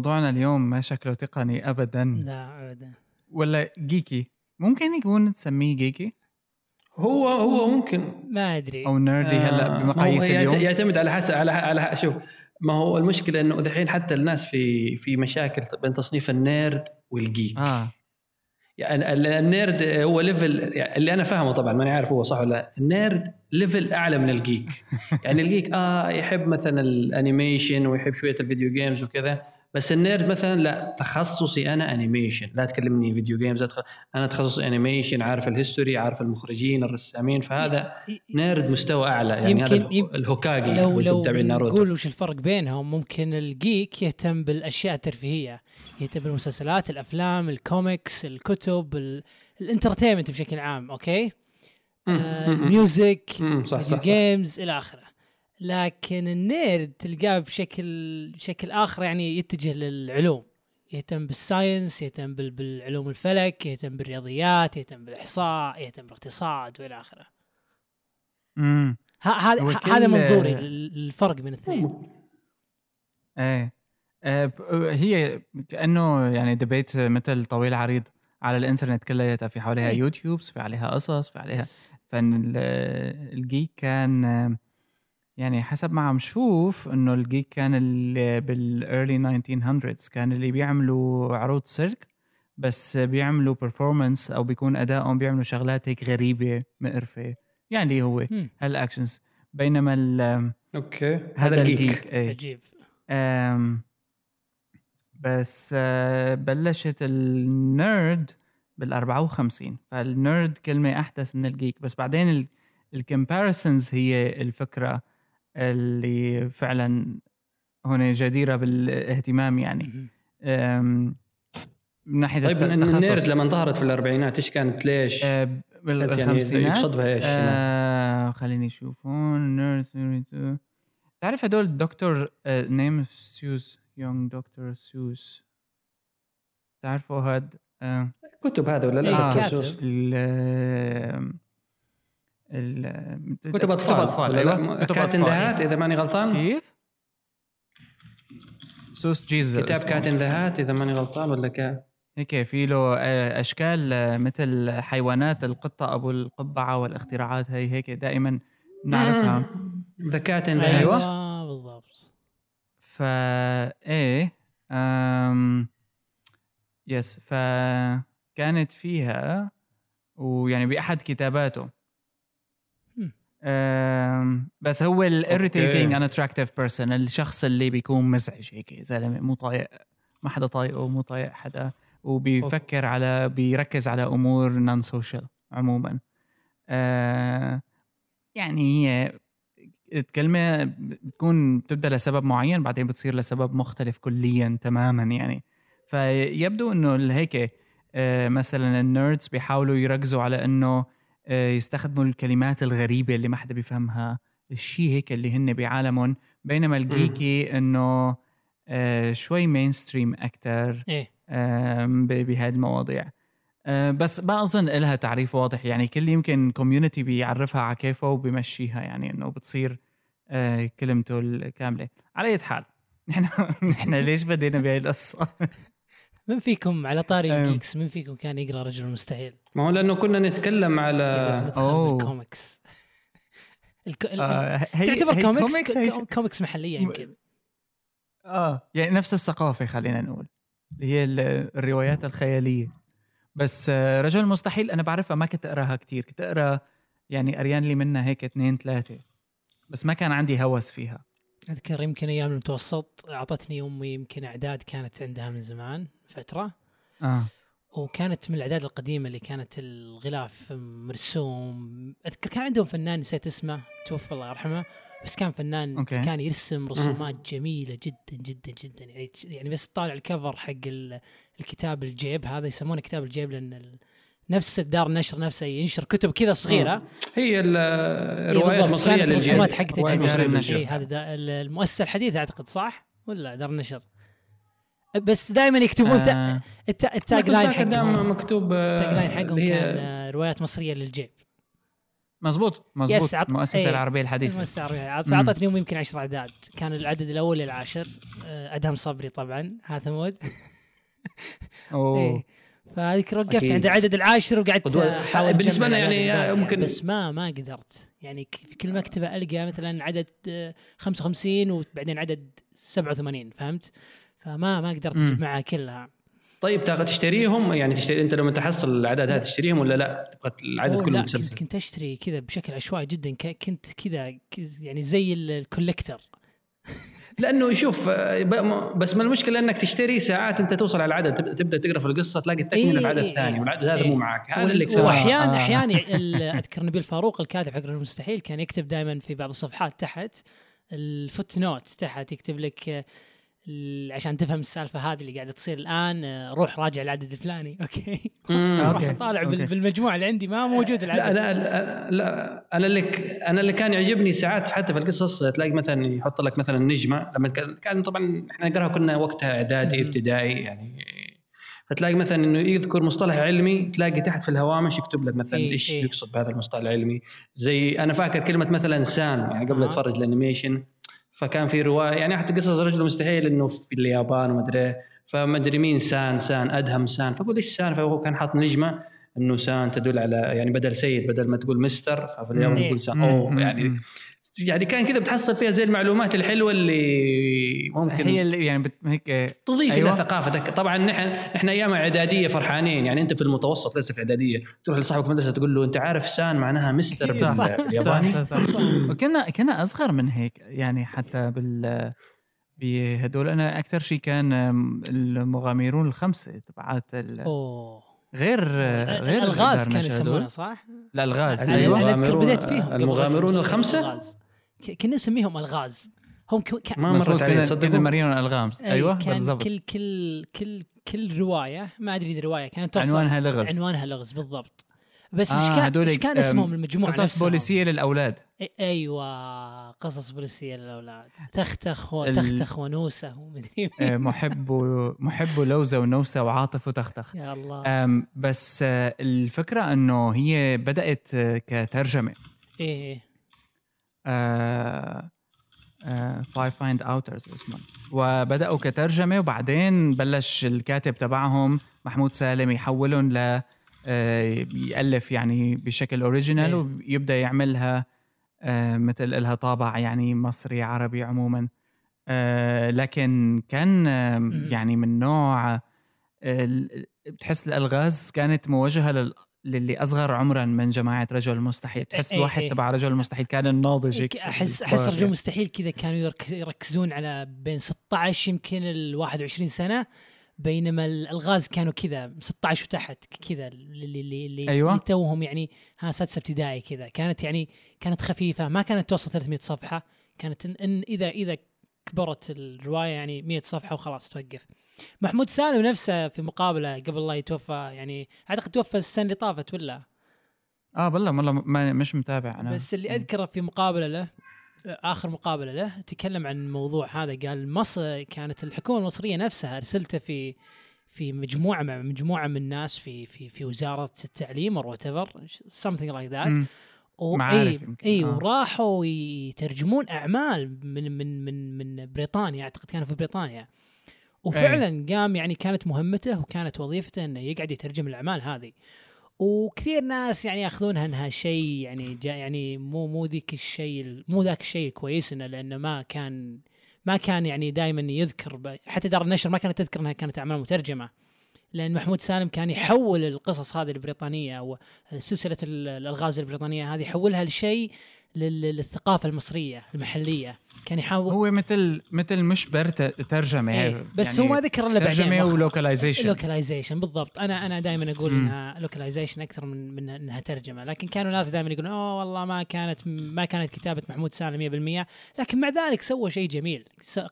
موضوعنا اليوم ما شكله تقني ابدا. لا ابدا. ولا geeky ممكن يكون تسميه geeky هو هو ممكن. ما أدري. أو nerdy هلا آه، بمقاييس ما هو اليوم. يعتمد على حسب على على شوف ما هو المشكلة إنه دحين حتى الناس في في مشاكل بين تصنيف ال nerd وال geek آه. يعني ال- ال nerd هو level يعني اللي أنا فاهمه طبعا ماني عارف هو صح ولا لا. ال nerd level أعلى من ال geek يعني ال geek آه يحب مثلا ال animation ويحب شوية ال video games وكذا. بس ال nerd مثلا لا تخصصي أنا animation لا تكلمني video games أنا تخصصي animation عارف ال history عارف المخرجين الرسامين فهذا nerd مستوى أعلى. يعني يمكن- هذا يمكن الهوكاجي لو لو نقول وش الفرق بينهم ممكن ال geek يهتم بالأشياء الترفيهية يهتم بالمسلسلات الأفلام الكوميكس الكتب ال- ال entertainment بشكل عام okay؟ آه، صح video. games إلى آخره. لكن ال nerd تلقاه بشكل بشكل آخر يعني يتجه للعلوم. يهتم بال science يهتم بال- بالعلوم الفلك يهتم بالرياضيات يهتم بالإحصاء يهتم بالاقتصاد وإلى آخره. امم هذا هذا منظوري للفرق بين الاثنين. إيه. آه، هي كأنه يعني debate مثل طويل عريض على الإنترنت كلياتها. في حواليها إيه. YouTubes في عليها قصص في عليها بس. فان ال- ال geek كان يعني حسب ما عم شوف إنه ال geek كان اللي بال early 1900s كان اللي بيعملوا عروض سيرك بس بيعملوا performance أو بيكون أدائهم بيعملوا شغلات هيك غريبة مقرفة. يعني اللي هو. هال actions بينما ال- okay. هذا ال geek. إيه. عجيب. بس آه، بلشت ال nerd بال 54 فال nerd كلمة أحدث من ال geek. بس بعدين ال comparisons هي الفكرة. اللي فعلا هون جديرة بالاهتمام يعني. من ناحية طيب ال nerd التخصص. لما ظهرت في الأربعينات إيش كانت؟ ليش؟ آه، يعني بالخمسينات يقصدها إيش؟ آه خليني أشوف هون nerd theory 2 تعرف هدول دكتور name Seuss يونغ Dr. Seuss تعرفوا هاد؟ آه. كتب هذا ولا لا؟ كاتب. كتب اطفال اطفال ولا لا؟ أيوه كتب Cat in أطفال the Hat إذا ماني غلطان؟ كيف؟ Seuss Geisel كتاب Cat in the Hat إذا ماني غلطان ولا كا هيك في له آه، أشكال آه، مثل حيوانات القطة أبو القبعة والاختراعات هي هيك دائما نعرفها. The Cat in the أيوة. أيوه بالضبط. فا إيه أم... يس فكانت فيها ويعني بأحد كتاباته. بس هو الاريتيتنج. ان اتراكتيف بيرسون الشخص اللي بيكون مزعج هيك زلمة مو طايق ما حدا طايقه مو طايق حدا وبيفكر على بيركز على أمور نون سوشيال عموما. أه... يعني هي الكلمة بتكون بتبدأ لسبب معين بعدين بتصير لسبب مختلف كليا تماما يعني. فيبدو إنه هيك آه، مثلا ال nerds بيحاولوا يركزوا على إنه آه، يستخدموا الكلمات الغريبة اللي ما حدا بيفهمها الشيء هيك اللي هن بعالمهم. بينما ال geeky إنه آه، شوي mainstream أكثر ب- بهذه المواضيع. آه، بس ما أظن لها تعريف واضح. يعني كل يمكن community بيعرفها على كيفه وبيمشيها يعني إنه بتصير آه، كلمته الكاملة. على أي حال نحن نحن ليش بدينا بهي القصة؟ من فيكم على طاري أيوه. ال geeks؟ من فيكم كان يقرأ رجل المستحيل؟ ما هو لأنه كنا نتكلم على. بالكوميكس الك... ال- آه، هي تعتبر هي comics؟ comics هي ش- كوميكس, محلية يمكن. آه يعني نفس الثقافة خلينا نقول. اللي هي ال- الروايات الخيالية. بس آه، رجل مستحيل أنا بعرفها ما كنت أقراها كتير. كنت أقرأ يعني قريان لي منها هيك اثنين ثلاثة. بس ما كان عندي هوس فيها. أذكر يمكن أيام المتوسط أعطتني أمي يمكن أعداد كانت عندها من زمان فترة. آه. وكانت من الأعداد القديمة اللي كانت الغلاف مرسوم. أذكر كان عندهم فنان نسيت اسمه توفى الله يرحمه بس كان فنان أوكي. كان يرسم رسومات جميلة جدا جدا جدا. يعني يعني بس طالع الكفر حق ال- الكتاب الجيب هذا يسمونه كتاب الجيب لأن نفس الدار النشر نفسه ينشر كتب كذا صغيرة هي ال- إيه الروايات بالضبط. المصرية. الرسومات جميلة. دار النشر. إيه هذا المؤسسة الحديثة أعتقد صح ولا دار النشر بس دائما يكتبون آه التا- ال tagline حقهم مكتوب آه، ال tagline حقهم هي- كان آه، روايات مصرية للجيب مزبوط مزبوط yes، عط- المؤسسه إيه. العربية الحديثة المؤسسة العربية مم. فاعطتني يمكن 10 أعداد كان العدد الأول للعاشر آه، أدهم صبري طبعا هاثمود أوه. إيه. فاذكر وقفت أكيد. عند العدد العاشر وقعدت أحاول بالنسبة أجمع لنا يعني. ممكن- بس ما ما قدرت يعني في كل مكتبة ألقى مثلا عدد آه، 55 وبعدين عدد 87 فهمت؟ فما ما قدرت مم. اجمعها كلها طيب تاخذ تشتريهم يعني تشتري أنت لما تحصل الأعداد هذه تشتريهم ولا لا تبغى العدد كله متسلسل كنت كنت أشتري كذا بشكل عشوائي جدا كنت كذا يعني زي ال- ال collector لأنه شوف بس ما المشكلة إنك تشتري ساعات أنت توصل على العدد تب- تبدأ تقرأ في القصة تلاقي التكملة إيه، في عدد إيه، ثاني إيه. والعدد هذا إيه. مو معك هذا اللي يكسبك. واحيانا آه. أحيانا أذكر نبيل فاروق الكاتب حق المستحيل كان يكتب دائما في بعض الصفحات تحت ال footnote تحت يكتب لك عشان تفهم السالفة هذه اللي قاعدة تصير الآن آه، روح راجع العدد الفلاني okay. روح طالع. بالمجموعه اللي عندي ما موجود العدد لا لا, لا أنا اللي أنا اللي كان يعجبني ساعات حتى في القصص تلاقي مثلا يحط لك مثلا نجمة لما كان- طبعا إحنا نقراها كنا وقتها إعدادي. ابتدائي يعني فتلاقي مثلا إنه يذكر مصطلح علمي تلاقي تحت في الهوامش يكتب لك مثلا إيه، إيش إيه. يقصد بهذا المصطلح العلمي زي أنا فاكر كلمة مثلا سان يعني قبل آه. اتفرج الأنيميشن فكان في رواية يعني حتى قصص رجل مستحيل إنه في اليابان وما أدري إيه. فما أدري مين سان سان أدهم سان فأقول إيش سان فهو كان حاط نجمة إنه سان تدل على يعني بدل سيد بدل ما تقول مستر ففي اليابان مم. يقول سان. أوه. يعني. يعني كان كذا بتحصل فيها زي المعلومات الحلوة اللي ممكن هي اللي يعني بت... هيك تضيف أيوة. إلى ثقافتك. طبعا نحن نحن أيام إعدادية فرحانين. يعني أنت في المتوسط لسه في إعدادية تروح لصاحبك في المدرسة تقول له أنت عارف سان معناها مستر بالياباني صح صح صح. وكنا كنا أصغر من هيك. يعني حتى بال بهدول. أنا أكثر شيء كان المغامرون الخمسة تبعات ال... أوه. غير غير الغاز كانوا يسمونه. صح؟ لا الغاز. أيوه. أنا اذكر المغامرون- بديت فيهم المغامرون. ك- كنا نسميهم الغاز. هم ك... ك... ما مرت علي كنا مريون الغامز أي أيوه كان بالضبط. كل كل كل كل رواية ما أدري إذا رواية كانت توصل. عنوانها لغز. عنوانها لغز بالضبط. بس إيش آه، كان إيش كان اسمهم المجموعة قصص نفسهم؟ بوليسية للأولاد. أيوه قصص بوليسية للأولاد. تختخ وتختخ ونوسة ومدري آه، محب محب ولوزة ونوسة وعاطف وتختخ. يا الله. بس آه، الفكرة إنه هي بدأت آه، كترجمة. إيه Five Find-Outers اسمه وبدأوا كترجمة وبعدين بلش الكاتب تبعهم محمود سالم يحولهم ل يألف يعني بشكل اوريجينال إيه. ويبدأ يعملها آه، مثل لها طابع يعني مصري عربي عموما آه، لكن كان آه،. يعني من نوع آه، بتحس الألغاز كانت موجهة لل للي أصغر عمرا من جماعة رجل المستحيل تحس إيه الواحد إيه. تبع رجل المستحيل كان الناضج أحس أحس رجل يعني. مستحيل كذا كانوا يرك- يركزون على بين 16 يمكن ال 21 سنة بينما الالغاز كانوا كذا 16 وتحت كذا اللي اللي اللي أيوة. اللي توهم يعني ها سادسة ابتدائي كذا. كانت يعني كانت خفيفة ما كانت توصل 300 صفحة كانت إن, إن اذا إذا كبرت الرواية يعني 100 صفحة وخلاص توقف. محمود سالم نفسه في مقابلة قبل لا يتوفى يعني أعتقد توفى السنة اللي طافت ولا؟ آه والله والله مش متابع أنا. بس اللي أذكره في مقابلة له آخر مقابلة له تكلم عن الموضوع هذا قال مصر كانت الحكومة المصرية نفسها أرسلته في في مجموعة مع مجموعة من الناس في في في وزارة التعليم أو وات ايفر something like that مم. و- معارف اي. إي آه. وراحوا يترجمون أعمال من من من من بريطانيا أعتقد كانوا في بريطانيا وفعلا قام يعني كانت مهمته وكانت وظيفته إنه يقعد يترجم الأعمال هذه وكثير ناس يعني ياخذونها انها شيء يعني جا يعني مو مو ذيك الشيء مو ذاك الشيء الكويس إنه لأنه ما كان ما كان يعني دائما يذكر حتى دار النشر ما كانت تذكر إنها كانت أعمال مترجمة. لأن محمود سالم كان يحول القصص هذه البريطانية أو سلسلة ال- الألغاز البريطانية هذه يحولها لشيء للثقافة المصرية المحلية. كان يحاول هو مثل مثل مش pure ترجمة. إيه بس يعني هو ما ذكر إلا بعدين ترجمة. و localization. localization بالضبط. أنا أنا دائما أقول مم. إنها localization أكثر من من إنها ترجمة. لكن كانوا ناس دائما يقولون أوه والله ما كانت ما كانت كتابة محمود سالم 100% لكن مع ذلك سوى شيء جميل.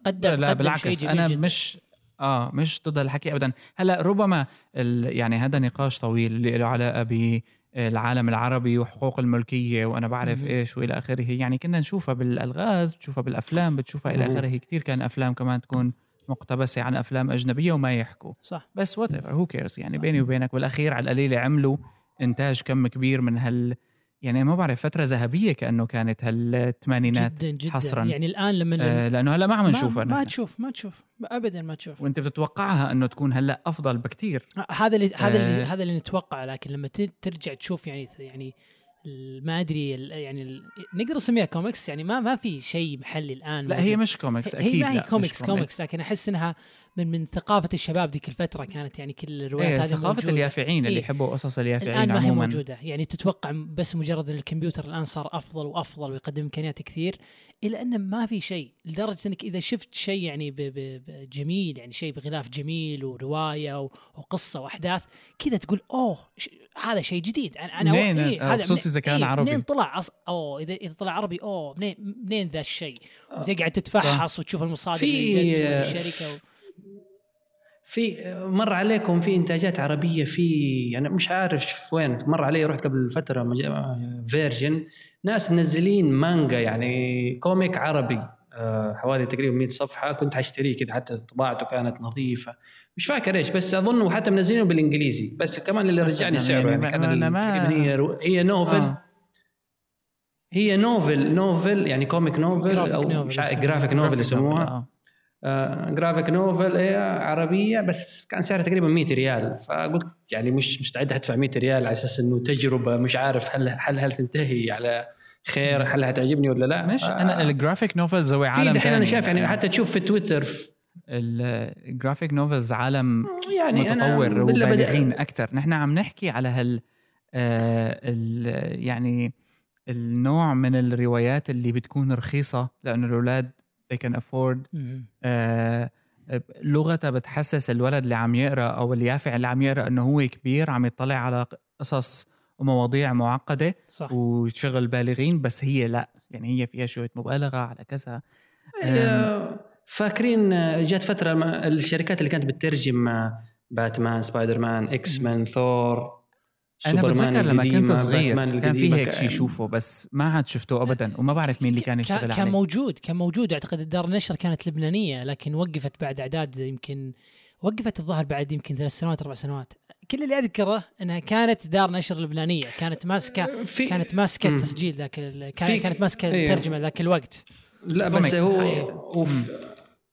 قدم لا, لا قدم بالعكس. شيء جميل أنا جداً. مش آه مش ضد الحكي ابدا. هلأ ربما ال... يعني هذا نقاش طويل اللي له علاقه بالعالم العربي وحقوق الملكية وأنا بعرف. إيش وإلى آخره يعني كنا نشوفها بالألغاز بتشوفها بالأفلام بتشوفها إلى. آخره كثير كان أفلام كمان تكون مقتبسة عن أفلام أجنبية وما يحكوا صح بس whatever who cares يعني صح. بيني وبينك بالأخير على القليله عملوا إنتاج كم كبير من هال يعني ما بعرف فترة ذهبية كأنه كانت هالثمانينات جدا جدا حصراً. يعني الآن لما آه لأنه هلا ما عم ما, نشوفها ما نحن. تشوف ما تشوف ابدا ما تشوف وأنت بتتوقعها إنه تكون هلا أفضل بكتير هذا اللي هذا اللي آه. هذا اللي نتوقعه لكن لما ترجع تشوف يعني يعني ما أدري يعني ال- نقدر نسميها كوميكس يعني ما ما في شيء محلي الآن لا موجود. هي مش كوميكس هي أكيد ما هي لا، مش comics comics لكن أحس إنها من من ثقافة الشباب ذيك الفترة كانت يعني كل الروايات إيه هذه ثقافة موجودة. اليافعين اللي إيه. يحبوا قصص اليافعين الآن ما هي عموما موجودة يعني تتوقع بس مجرد إن الكمبيوتر الآن صار أفضل وأفضل ويقدم إمكانيات كثير الا انه ما في شيء لدرجة إنك إذا شفت شيء يعني ب- ب- جميل يعني شيء بغلاف جميل ورواية و- وقصة وأحداث كذا تقول أوه هذا شيء جديد أنا أنا منين؟ إيه آه، هذا خصوصي إذا كان إيه عربي. منين طلع أص... أوه اذا إذا طلع عربي أوه منين منين ذا الشيء آه. وتقعد تتفحص وتشوف المصادر في- من جد والشركة و... في مر عليكم في إنتاجات عربية في يعني مش عارف وين مر علي رحت قبل فترة مج- Virgin ناس منزلين مانجا يعني comic عربي آه، حوالي تقريبا 100 صفحة كنت حاشتريه كذا حتى طباعته كانت نظيفة مش فاكر إيش بس أظن حتى منزلينه بالإنجليزي بس كمان اللي رجعني الله، سعره يعني يعني كان أنا ما- هي رو- هي novel آه. هي novel novel يعني comic novel أو novel. graphic novel يسموها آه. آه، graphic novel هي عربية بس كان سعرها تقريبا 100 ريال فقلت يعني مش مستعد أدفع 100 ريال على أساس إنه تجربة مش عارف هل هل هل تنتهي على خير هل هتعجبني ولا لا؟ مش آه، أنا ال graphic novels هو عالم دحين أنا شايف يعني حتى تشوف في تويتر. ال graphic novels عالم يعني متطور وبالغين أكثر نحن عم نحكي على هال آه يعني النوع من الروايات اللي بتكون رخيصة لأنه الأولاد they can afford. آه لغتها بتحسس الولد اللي عم يقرأ أو اليافع اللي عم يقرأ إنه هو كبير عم يطلع على قصص ومواضيع معقدة صح. وشغل بالغين بس هي لا. يعني هي فيها شوية مبالغة على كذا. فاكرين جات فترة الشركات اللي كانت بتترجم باتمان سبايدر مان إكس مان ثور أنا بتذكر لما كنت صغير كان في هيك شيء شوفه بس ما عاد شفته ابدا وما بعرف مين اللي كان يشتغل كان, كان عليه. موجود كان موجود. أعتقد الدار النشر كانت لبنانية لكن وقفت بعد أعداد يمكن وقفت الظاهر بعد يمكن ثلاث سنوات أربع سنوات كل اللي أذكره إنها كانت دار نشر لبنانية كانت ماسكه في كانت ماسكة. التسجيل ذاك كانت ماسكة إيه. الترجمة ذاك الوقت لا بس هو. أوف.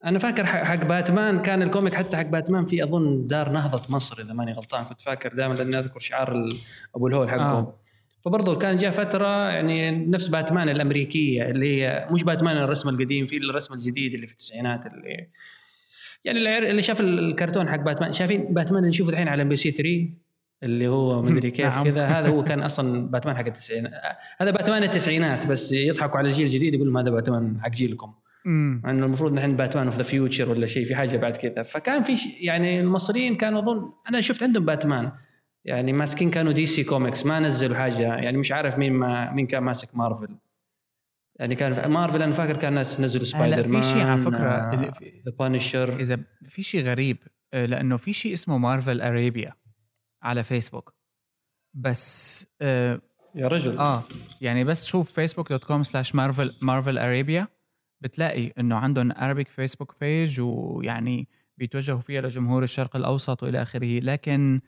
أنا فاكر حق باتمان كان الكوميك حتى حق باتمان في أظن دار نهضة مصر إذا ماني غلطان كنت فاكر دائما لأني أذكر شعار أبو الهول حقهم. آه. فبرضه كان جاء فترة يعني نفس باتمان الأمريكية اللي هي مش باتمان الرسم القديم في الرسم الجديد اللي في التسعينات اللي يعني اللي, شاف الكرتون حق باتمان شايفين باتمان اللي نشوفه الحين على ام بي سي 3 اللي هو مدري كيف نعم. كذا. هذا هو كان أصلا باتمان حق التسعينات. هذا باتمان التسعينات بس يضحكوا على الجيل الجديد يقول لهم هذا باتمان حق جيلكم. امم إنه المفروض نحن Batman of the Future ولا شيء في حاجة بعد كذا. فكان في يعني المصريين كانوا اظن أنا شفت عندهم باتمان. يعني ماسكين كانوا DC Comics ما نزلوا حاجة. يعني مش عارف مين ما مين كان ماسك مارفل يعني كان مارفل أنا فاكر كان ناس نزلوا هلا سبايدر مان في شيء على فكرة. في- The Punisher إذا في شيء غريب آه، لأنه في شيء اسمه Marvel Arabia على فيسبوك بس آه, يا رجل. آه يعني بس تشوف Facebook dot com slash Marvel Marvel Arabia بتلاقي إنه عندهم Arabic Facebook page ويعني بيتوجهوا فيها لجمهور الشرق الأوسط وإلى آخره. لكن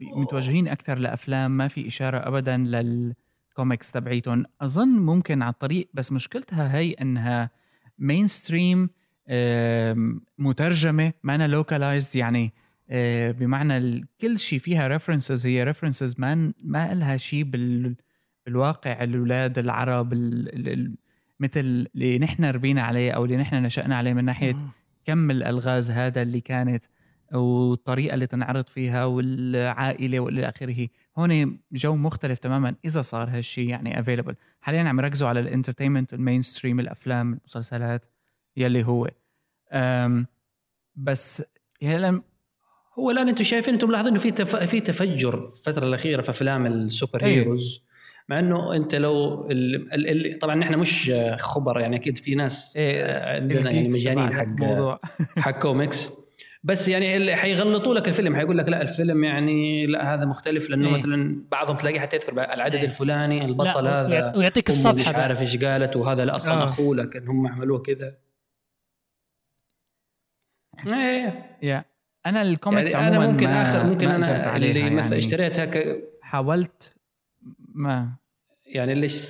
متوجهين أكثر لأفلام ما في إشارة ابدا للكوميكس تبعيتهم. أظن ممكن على الطريق بس مشكلتها هي إنها mainstream مترجمة مانها localized يعني آه، بمعنى كل شيء فيها references هي references ما ما لها شيء بال بالواقع الأولاد العرب ال- ال- ال- مثل اللي نحن ربينا عليه أو اللي نحن نشأنا عليه من ناحية كم الألغاز هذا اللي كانت والطريقة اللي تنعرض فيها والعائلة والى آخره. هون جو مختلف تماما إذا صار هالشيء يعني available حاليا عم يركزوا على ال entertainment ال mainstream الأفلام المسلسلات يلي هو. أم بس هلا هو الآن أنتم شايفين أنتم ملاحظين إنه في تف... في تفجر الفترة الأخيرة في أفلام السوبر أيوه. heroes مع إنه أنت لو ال... ال... ال... طبعا نحن مش خبر يعني أكيد في ناس آه، عندنا يعني مجانين حق حق كوميكس. بس يعني اللي حيغلطوا لك الفيلم حيقول لك لا الفيلم يعني لا هذا مختلف لأنه إيه. مثلا بعضهم تلاقيه حتى يذكر العدد إيه. الفلاني البطل هذا ويعط- ويعطيك مش الصفحة بعد عارف إيش قالت وهذا لا أصلا آه. اخوه لكن هم عملوه كذا إيه يا أنا الكوميكس يعني عموما أنا ممكن ما اخر ممكن ما أنا اللي مثلا يعني اشتريتها ك... حاولت ما يعني اللي ش...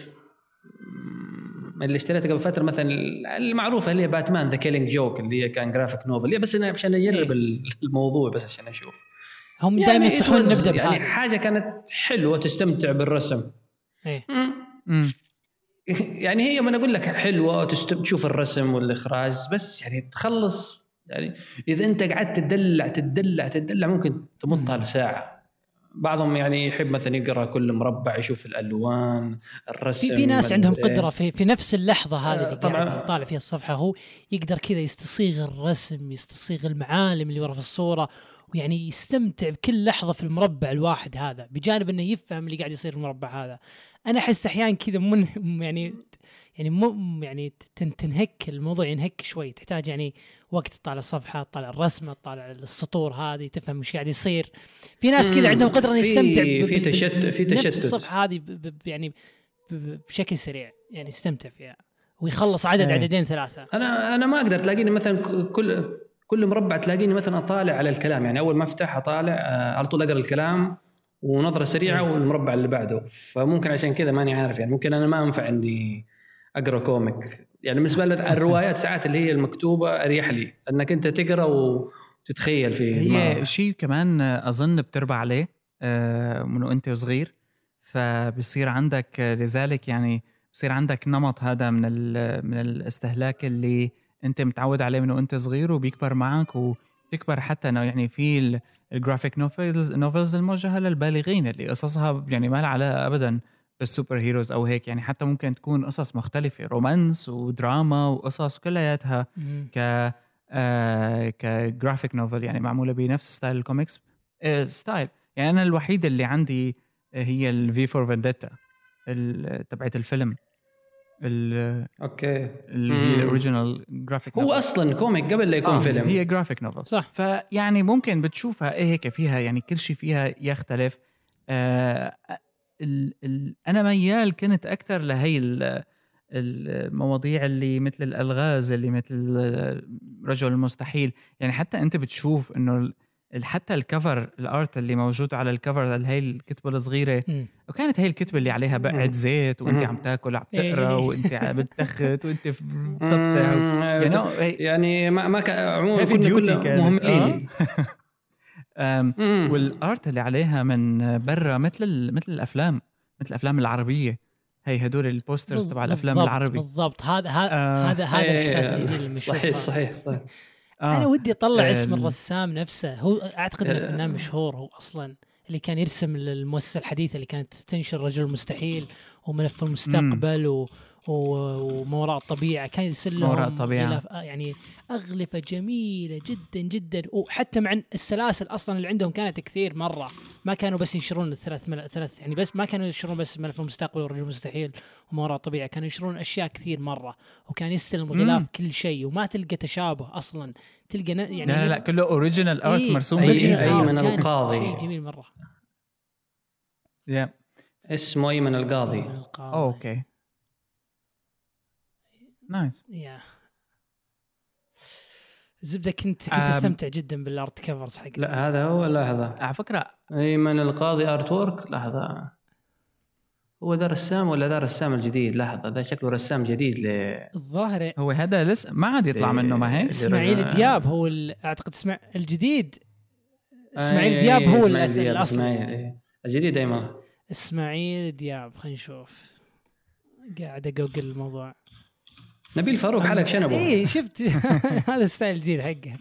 اللي اشتريته قبل فترة مثلا المعروفة اللي هي Batman The Killing Joke اللي هي كان graphic novel بس أنا عشان أجرب إيه. الموضوع بس عشان أشوف هم يعني دائما was- نبدأ يعني بهذا حاجة كانت حلوة تستمتع بالرسم إيه. مم. مم. يعني هي ما أنا أقول لك حلوة تشوف الرسم والإخراج بس يعني تخلص يعني إذا أنت قعدت تدلع تدلع تدلع ممكن تمطها لساعة بعضهم يعني يحب مثلا يقرأ كل مربع يشوف الألوان الرسم في في ناس عندهم إيه. قدرة في في نفس اللحظة هذه اللي. قاعد يطالع فيها الصفحة هو يقدر كذا يستصيغ الرسم يستصيغ المعالم اللي ورا في الصورة ويعني يستمتع بكل لحظة في المربع الواحد هذا بجانب إنه يفهم اللي قاعد يصير في المربع هذا أنا أحس أحيانا كذا من يعني يعني مو يعني تن- تنهك الموضوع ينهك شوي. تحتاج يعني وقت تطالع الصفحة تطالع الرسمة تطالع السطور هذه تفهم إيش قاعد يصير. في ناس كذا. عندهم قدرة إنه في- يستمتع في تشتت- في تشتت. الصفحة هذه يعني بشكل سريع. يعني يستمتع فيها. ويخلص عدد إيه. عددين ثلاثة. أنا أنا ما أقدر. تلاقيني مثلا كل كل مربع تلاقيني مثلا أطالع على الكلام. يعني أول ما أفتح أطالع آه، على طول أقرأ الكلام ونظرة سريعة والمربع اللي بعده. فممكن عشان كذا ماني عارف. يعني ممكن أنا ما أنفع إني أقرأ كوميك يعني بالنسبة لي الروايات ساعات اللي هي المكتوبة أريح لي إنك أنت تقرأ وتتخيل في هي. شيء كمان أظن بتربى عليه آه، من وأنت صغير فبصير عندك لذلك يعني بصير عندك نمط هذا من من الاستهلاك اللي أنت متعود عليه من وأنت صغير وبيكبر معك وتكبر حتى إنه يعني في ال- ال graphic novels novels الموجهة للبالغين اللي قصصها يعني ما لها علاقة ابدا بال super heroes أو هيك يعني حتى ممكن تكون قصص مختلفة romance ودراما وقصص كلياتها ك آه ك graphic novel يعني معمولة بنفس style ال comics آه style يعني أنا الوحيده اللي عندي هي ال V for Vendetta تبعت الفيلم ال- okay. اللي هي. ال original graphic هو أصلا comic قبل لا يكون آه فيلم. هي graphic novel صح. فيعني ممكن بتشوفها إيه هيك فيها يعني كل شيء فيها يختلف. آه ال ال أنا ميال كنت أكثر لهي ال- المواضيع اللي مثل الألغاز اللي مثل رجل المستحيل يعني حتى أنت بتشوف إنه حتى الكفر الآرت اللي موجود على الكفر هي الكتبة الصغيرة. وكانت هي الكتبة اللي عليها بقعه. زيت وأنت. عم تاكل عم إيه. تقرأ وأنت عم بتتخت وأنت مسطع مم، يعني ما ما كان عموما كنا كلنا مهملين مم. والآرت اللي عليها من برا مثل ال- مثل الأفلام مثل الأفلام العربية. هي هدول البوسترز تبع الأفلام بالضبط- العربي. بالضبط. هذا هذا آه. هذا هذا إيه، الاحساس اللي يجي لما صحيح. صحيح صحيح. أنا ودي أطلع اسم ال- الرسام نفسه. هو أعتقد إنه آه. فنان مشهور هو أصلا اللي كان يرسم المؤسسه الحديثة اللي كانت تنشر رجل المستحيل وملف المستقبل و- وما وراء الطبيعة. كان يرسل لهم وراء الطبيعة. غلاف آه، يعني أغلفة جميلة جدا جدا. وحتى مع السلاسل أصلا اللي عندهم كانت كثير مرة. ما كانوا بس ينشرون الثلاث مل... ثلاث يعني بس ما كانوا ينشرون بس ملف المستقبل والرجل المستحيل وما وراء الطبيعة. كانوا ينشرون أشياء كثير مرة. وكان يستلم غلاف مم. كل شيء. وما تلقى تشابه أصلا. تلقى ن- يعني لا لا نفس- كله original art إيه، مرسوم بالإيد. آه، أيوة. كانت القاضي. شيء جميل مرة. Yeah. اسمه ايمن القاضي؟ من أوكي. nice يا الزبدة كنت كنت. أستمتع جدا بال art covers حقتي. لا هذا هو هذا؟ على فكرة ايمن القاضي artwork لحظة. هو ذا رسام ولا ذا رسام الجديد؟ لحظة ذا شكله رسام جديد ل الظاهر هو هذا لسه ما عاد يطلع. منه ما هيك إسماعيل دياب هو ال- أعتقد اسمع الجديد. إسماعيل أي- دياب هو الاصلي. الجديد ايمن إسماعيل دياب خلينا نشوف. قاعد اجوجل الموضوع. نبيل فاروق حلق شنبه اي شفت. هذا الستايل الجديد حقه.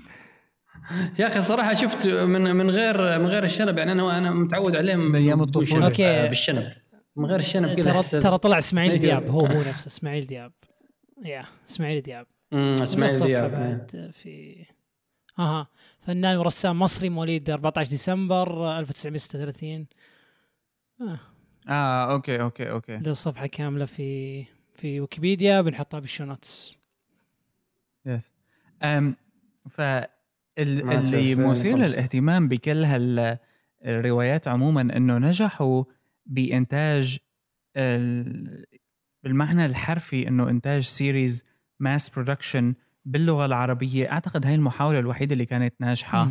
يا أخي صراحة شفت من من غير من غير الشنب يعني أنا أنا متعود عليه من الطفولة. شنب، أوكي. آه، بالشنب. من غير الشنب كذا ترى ترى طلع إسماعيل. دياب هو هو نفسه إسماعيل دياب. يا إسماعيل دياب. أمم، إسماعيل الصفحة دياب. بعد في أها. فنان ورسام مصري مواليد 14 ديسمبر 1936 آه. آه أوكي أوكي أوكي. له صفحة كاملة في في ويكيبيديا بنحطها بال show notes yes أم ف اللي مثير. للاهتمام بكل هال الروايات عموما إنه نجحوا بإنتاج ال- بالمعنى الحرفي إنه إنتاج series mass production باللغة العربية أعتقد هاي المحاولة الوحيدة اللي كانت ناجحة.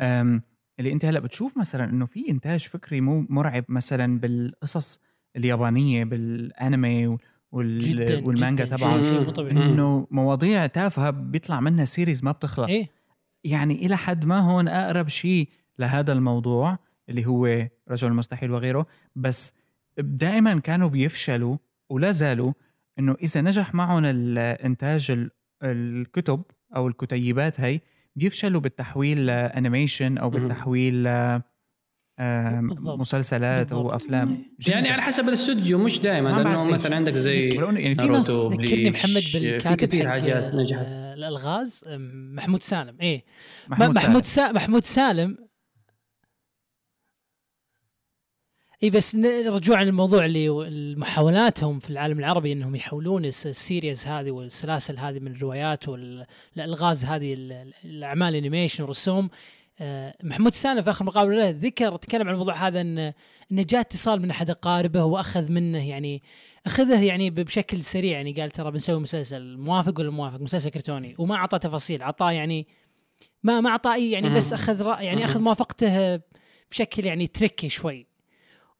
أم، اللي أنت هلأ بتشوف مثلا إنه في إنتاج فكري مو مرعب مثلا بالقصص اليابانية بالأنمي وال... جدا والمانجا جداً. تبعه. إنه مواضيع تافهة بيطلع منها سيريز ما بتخلص إيه يعني إلى حد ما هون أقرب شيء لهذا الموضوع اللي هو رجل المستحيل وغيره بس دائما كانوا بيفشلوا ولا زالوا إنه إذا نجح معهم الإنتاج ال- الكتب أو الكتيبات هي بيفشلوا بالتحويل ل animation أو مم. بالتحويل بالضبط. مسلسلات أو. أفلام. يعني على حسب الاستوديو مش دائما لأنه. مثلا عندك زي يعني في ناس. ذكرني محمد بالكاتب حق نجحت. الألغاز أم، محمود سالم إيه محمود, محمود سالم. سا... محمود سالم اي بس رجوعا للموضوع اللي محاولاتهم في العالم العربي إنهم يحولون الس- ال series هذه والسلاسل هذه من الروايات والالغاز هذه ال- ال- الأعمال ال animation والرسوم آه، محمود سالم في آخر مقابلة له ذكر تكلم عن الموضوع هذا إن انه جاء اتصال من أحد أقاربه وأخذ منه يعني أخذه يعني بشكل سريع يعني قال ترى بنسوي مسلسل موافق ولا موافق؟ مسلسل كرتوني. وما أعطى تفاصيل أعطاه يعني ما ما أعطاه أي يعني بس. أخذ رأي يعني. أخذ موافقته بشكل يعني تريكي شوي.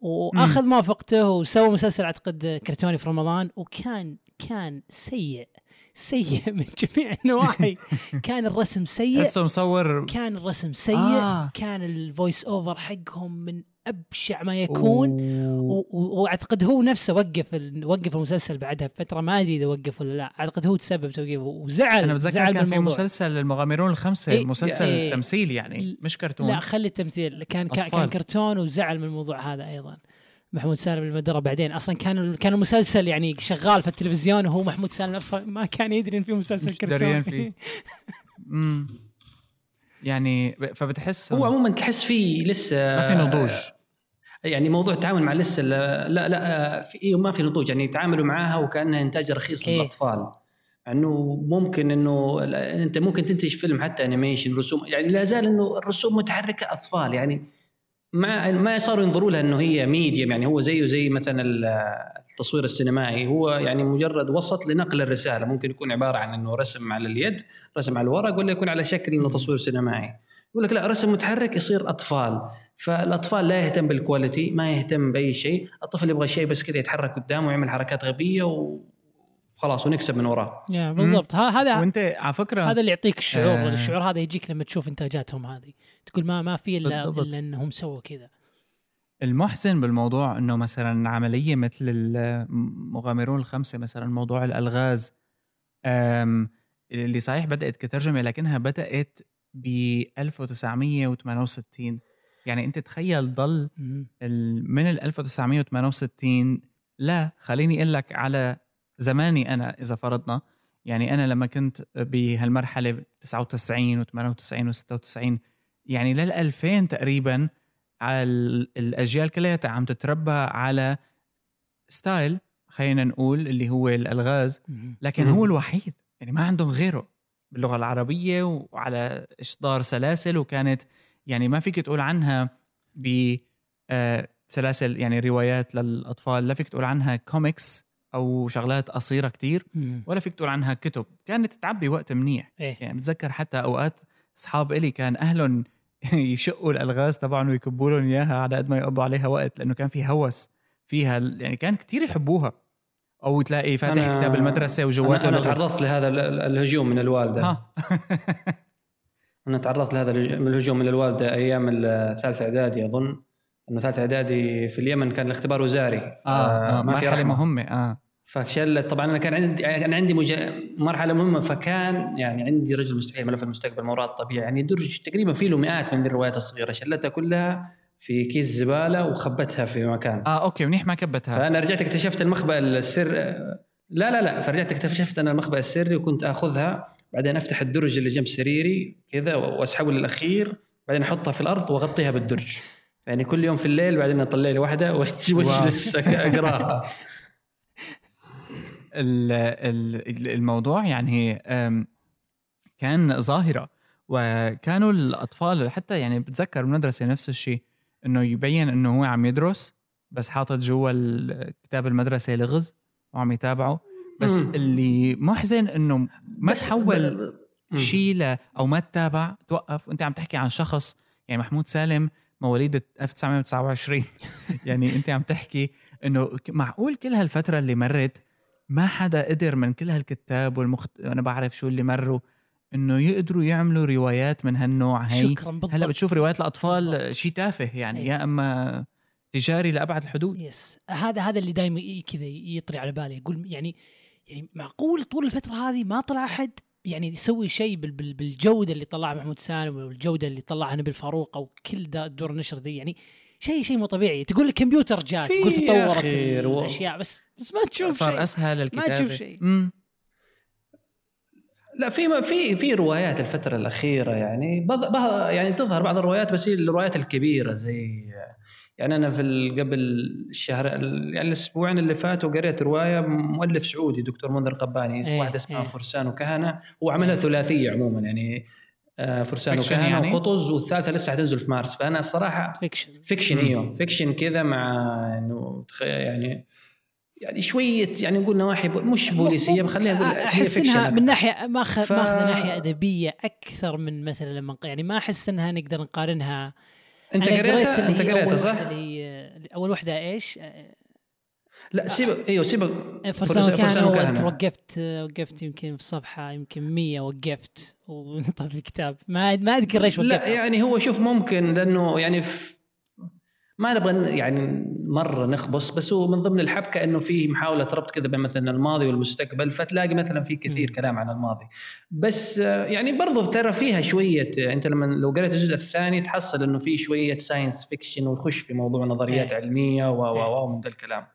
وأخذ موافقته وسوى مسلسل أعتقد كرتوني في رمضان وكان كان سيء. سيء من جميع النواحي. كان الرسم سيء. تحسه مصور. كان الرسم سيء. آه. كان ال voice over حقهم من أبشع ما يكون. وأعتقد هو نفسه وقف ال- وقف المسلسل بعدها بفترة. ما أدري إذا وقف ولا لا. أعتقد هو تسبب توقيفه. وزعل أنا بتذكر كان في. مسلسل المغامرون الخمسة إيه، مسلسل إيه. تمثيل يعني مش كرتون. لا خلي التمثيل. كان كان, أطفال. كان كرتون وزعل من الموضوع هذا أيضا. محمود سالم المدرة بعدين. أصلا كان كان المسلسل يعني شغال في التلفزيون وهو محمود سالم نفسه ما كان يدري إن في مسلسل كرتون. فيه. امم يعني فبتحس هو عموما تحس فيه لسه ما في نضوج. يعني موضوع التعامل مع لسه لا لا, لا في إيه ما في نضوج. يعني يتعاملوا معاها وكأنها إنتاج رخيص إيه. للأطفال. إنه ممكن إنه أنت ممكن تنتج فيلم حتى animation رسوم. يعني لا زال إنه الرسوم متحركة أطفال. يعني ما ما صاروا ينظروا لها إنه هي medium يعني هو زيه زي مثلا ال- التصوير السينمائي. هو يعني مجرد وسط لنقل الرسالة. ممكن يكون عبارة عن إنه رسم على اليد رسم على الورق ولا يكون على شكل إنه تصوير سينمائي. يقول لك لا رسم متحرك يصير أطفال. فالأطفال لا يهتم بالكواليتي ما يهتم بأي شيء. الطفل يبغى شيء بس كذا يتحرك قدامه ويعمل حركات غبية وخلاص ونكسب من وراه. يا بالضبط. ها- هذا وانت على فكرة هذا اللي يعطيك الشعور آه. الشعور هذا يجيك لما تشوف إنتاجاتهم هذه. تقول ما ما في إلا بالضبط. إلا إنهم سووا كذا. المحزن بالموضوع إنه مثلا عملية مثل المغامرون الخمسة مثلا موضوع الألغاز اللي صحيح بدأت كترجمة لكنها بدأت ب 1968 يعني أنت تخيل ضل من ال 1968 لا خليني أقول لك على زماني أنا إذا فرضنا يعني أنا لما كنت بهالمرحلة 99 و98 و96 يعني لل 2000 تقريبا على ال- الأجيال كلها عم تتربى على style خلينا نقول اللي هو الألغاز. لكن. هو الوحيد يعني ما عندهم غيره باللغة العربية وعلى إصدار سلاسل وكانت يعني ما فيك تقول عنها ب آه، سلاسل يعني روايات للأطفال لا فيك تقول عنها كوميكس أو شغلات قصيرة كتير مم. ولا فيك تقول عنها كتب. كانت تعبي وقت منيح. إيه. يعني بتذكر حتى أوقات أصحاب إلي كان أهلهم يشقوا الألغاز تبعهم ويكبوا لهم إياها على قد ما يقضوا عليها وقت لأنه كان في هوس فيها يعني كان كتير يحبوها. أو تلاقي فاتح أنا- كتاب المدرسة وجواته أنا, أنا تعرضت لهذا ال- ال- الهجوم من الوالدة. ها. أنا تعرضت لهذا الهجوم من الوالدة أيام الثالث إعدادي أظن. إنه ثالث إعدادي في اليمن كان الاختبار وزاري. آه, آه ما في مرحلة مهمة آه. فشلت. طبعا أنا كان عندي كان عندي مج... مرحلة مهمة فكان يعني عندي رجل مستحيل ملف المستقبل ما وراء الطبيعه يعني درج تقريبا في له مئات من الروايات الصغيرة. شلتها كلها في كيس زبالة وخبتها في مكان. آه أوكي منيح ما كبتها. فأنا رجعت اكتشفت المخبأ السر لا لا لا فرجعت اكتشفت أنا المخبأ السري وكنت آخذها بعدين أفتح الدرج اللي جنب سريري كذا وأسحبه للأخير بعدين أحطها في الأرض وأغطيها بالدرج. يعني كل يوم في الليل بعدين أطلع لي واحدة وأجلس أقرأها ال- ال- الموضوع يعني كان ظاهرة وكانوا الأطفال حتى يعني بتذكر بالمدرسة نفس الشيء إنه يبين إنه هو عم يدرس بس حاطط جوا كتاب المدرسة لغز وعم يتابعه بس مم. اللي محزن إنه ما تحول. شيء أو ما تتابع توقف وانت عم تحكي عن شخص يعني محمود سالم مواليد 1929 يعني أنت عم تحكي إنه معقول كل هالفترة اللي مرت ما حدا قدر من كل هالكتاب والمخت... أنا بعرف شو اللي مروا إنه يقدروا يعملوا روايات من هالنوع. هي شكرا بالضبط. هلأ بتشوف روايات الأطفال. شيء تافه يعني أي. يا إما تجاري لأبعد الحدود. يس. هذا هذا اللي دائما كذا يطري على بالي. يقول يعني يعني معقول طول الفترة هذه ما طلع أحد يعني يسوي شيء بال- بال- بالجودة اللي طلعها محمود سالم والجودة اللي طلعها نبيل فاروق أو كل دور النشر دي يعني شيء شيء مو طبيعي. تقول الكمبيوتر جاء تقول تطورت الأشياء بس بس ما تشوف صار شيء. أسهل الكتابة. تشوف شيء. امم لا في في في روايات الفترة الأخيرة يعني بض... بض... يعني تظهر بعض الروايات بس هي الروايات الكبيرة زي يعني أنا في قبل الشهر ال- يعني الأسبوعين اللي فاتوا قريت رواية مؤلف سعودي دكتور منذر قباني إيه، واحدة اسمها إيه. فرسان وكهنة هو عملها ثلاثية عموما يعني آه، فرسان وكهنة يعني؟ وقطز والثالثة لسه حتنزل في مارس فأنا الصراحة fiction fiction. إيوه fiction كذا مع إنه يعني يعني شوية يعني نقول نواحي مش بوليسية بخليها نقول هي أحس إنها من. ناحية ماخذ ف- ماخذ ناحية أدبية أكثر من مثلا لما يعني ما أحس إنها نقدر نقارنها انت قريتها انت قريتها أول صح؟ واحدة اللي أول واحدة إيش؟ لا سيبك أيوه سيبك فرسان كان. واذكر وقفت وقفت يمكن في صفحة يمكن 100 وقفت وحطت الكتاب ما ما أذكر إيش وقفت لا. يعني هو شوف ممكن لأنه يعني ما نبغى يعني مرة نخبص بس هو من ضمن الحبكة إنه في محاولة ربط كذا بين مثلا الماضي والمستقبل فتلاقي مثلا في كثير. كلام عن الماضي بس آه، يعني برضو ترى فيها شوية آه، أنت لما لو قريت الجزء الثاني تحصل إنه في شوية science fiction ويخش في موضوع نظريات إيه. علمية و و إيه. و من ذا الكلام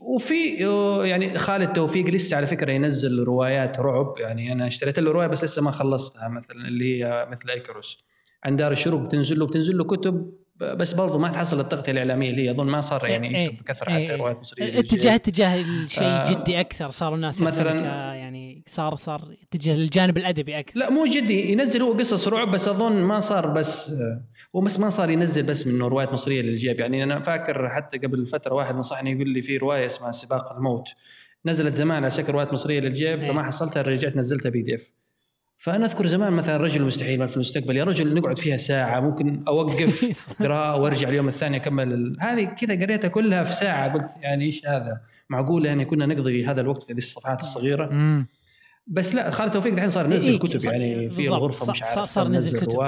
وفي آه، يعني خالد توفيق لسه على فكرة ينزل روايات رعب يعني أنا اشتريت له رواية بس لسه ما خلصتها مثلا اللي هي مثل أيكروس عن دار الشروق بتنزل له بتنزل له كتب بس برضه ما تحصل التغطيه الاعلاميه اللي هي اظن ما صار يعني إيه، يكتب بكثرة إيه، حتى روايات مصرية اتجاه اتجاه الشيء آه، جدي أكثر صاروا الناس مثلاً- يعني صار صار اتجاه للجانب الأدبي أكثر. لا مو جدي ينزل هو قصص رعب بس أظن ما صار بس هو بس ما صار ينزل بس من روايات مصرية للجيب. يعني أنا فاكر حتى قبل فترة واحد نصحني يقول لي في رواية اسمها سباق الموت. نزلت زمان على شكل روايات مصرية للجيب إيه. فما حصلتها رجعت نزلتها بي دي إف. فأنا أذكر زمان مثلا رجل مستحيل في المستقبل يا رجل نقعد فيها ساعة ممكن أوقف قراءة وأرجع اليوم الثاني أكمل. هذه كذا قريتها كلها في ساعة قلت يعني إيش هذا معقوله يعني كنا نقضي هذا الوقت في هذه الصفحات الصغيرة بس لا خالد توفيق الحين صار ينزل إيه، كتب صار- يعني في بالضبط. الغرفة مش عارف صار ينزل كتب-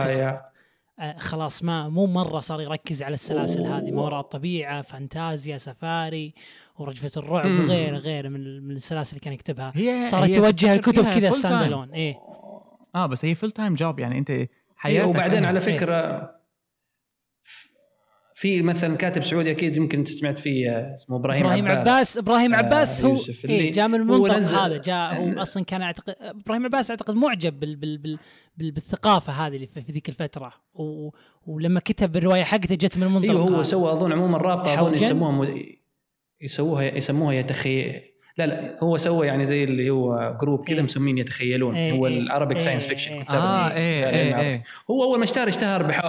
آه، خلاص ما مو مرة صار يركز على السلاسل. هذه ما وراء الطبيعة فانتازيا سفاري ورجفة الرعب. وغيره غيره من السلاسل اللي كان يكتبها صار يتوجه الكتب كذا stand. alone إيه آه بس هي full time job يعني أنت أيوة حياتك وبعدين. على فكرة في مثلا كاتب سعودي أكيد يمكن أنت سمعت فيه اسمه إبراهيم, إبراهيم عباس إبراهيم آه، عباس هو إيه جاء من هو المنطق نزل- هذا جاء هو أصلا كان اعتقد إبراهيم عباس أعتقد معجب بال بال بال بال بالثقافة هذه اللي في في ذيك الفترة و ولما كتب الرواية حقته جت من المنطق أيوه هو. سوى أظن عموما رابطة أظن؟ يسموها م... يسووها يسموها يتخيل لا لا هو سوى يعني زي اللي هو group كذا إيه. مسمين يتخيلون. إيه، هو إيه، science fiction. آه إيه إيه إيه. هو أول ما اشتهر اشتهر بح...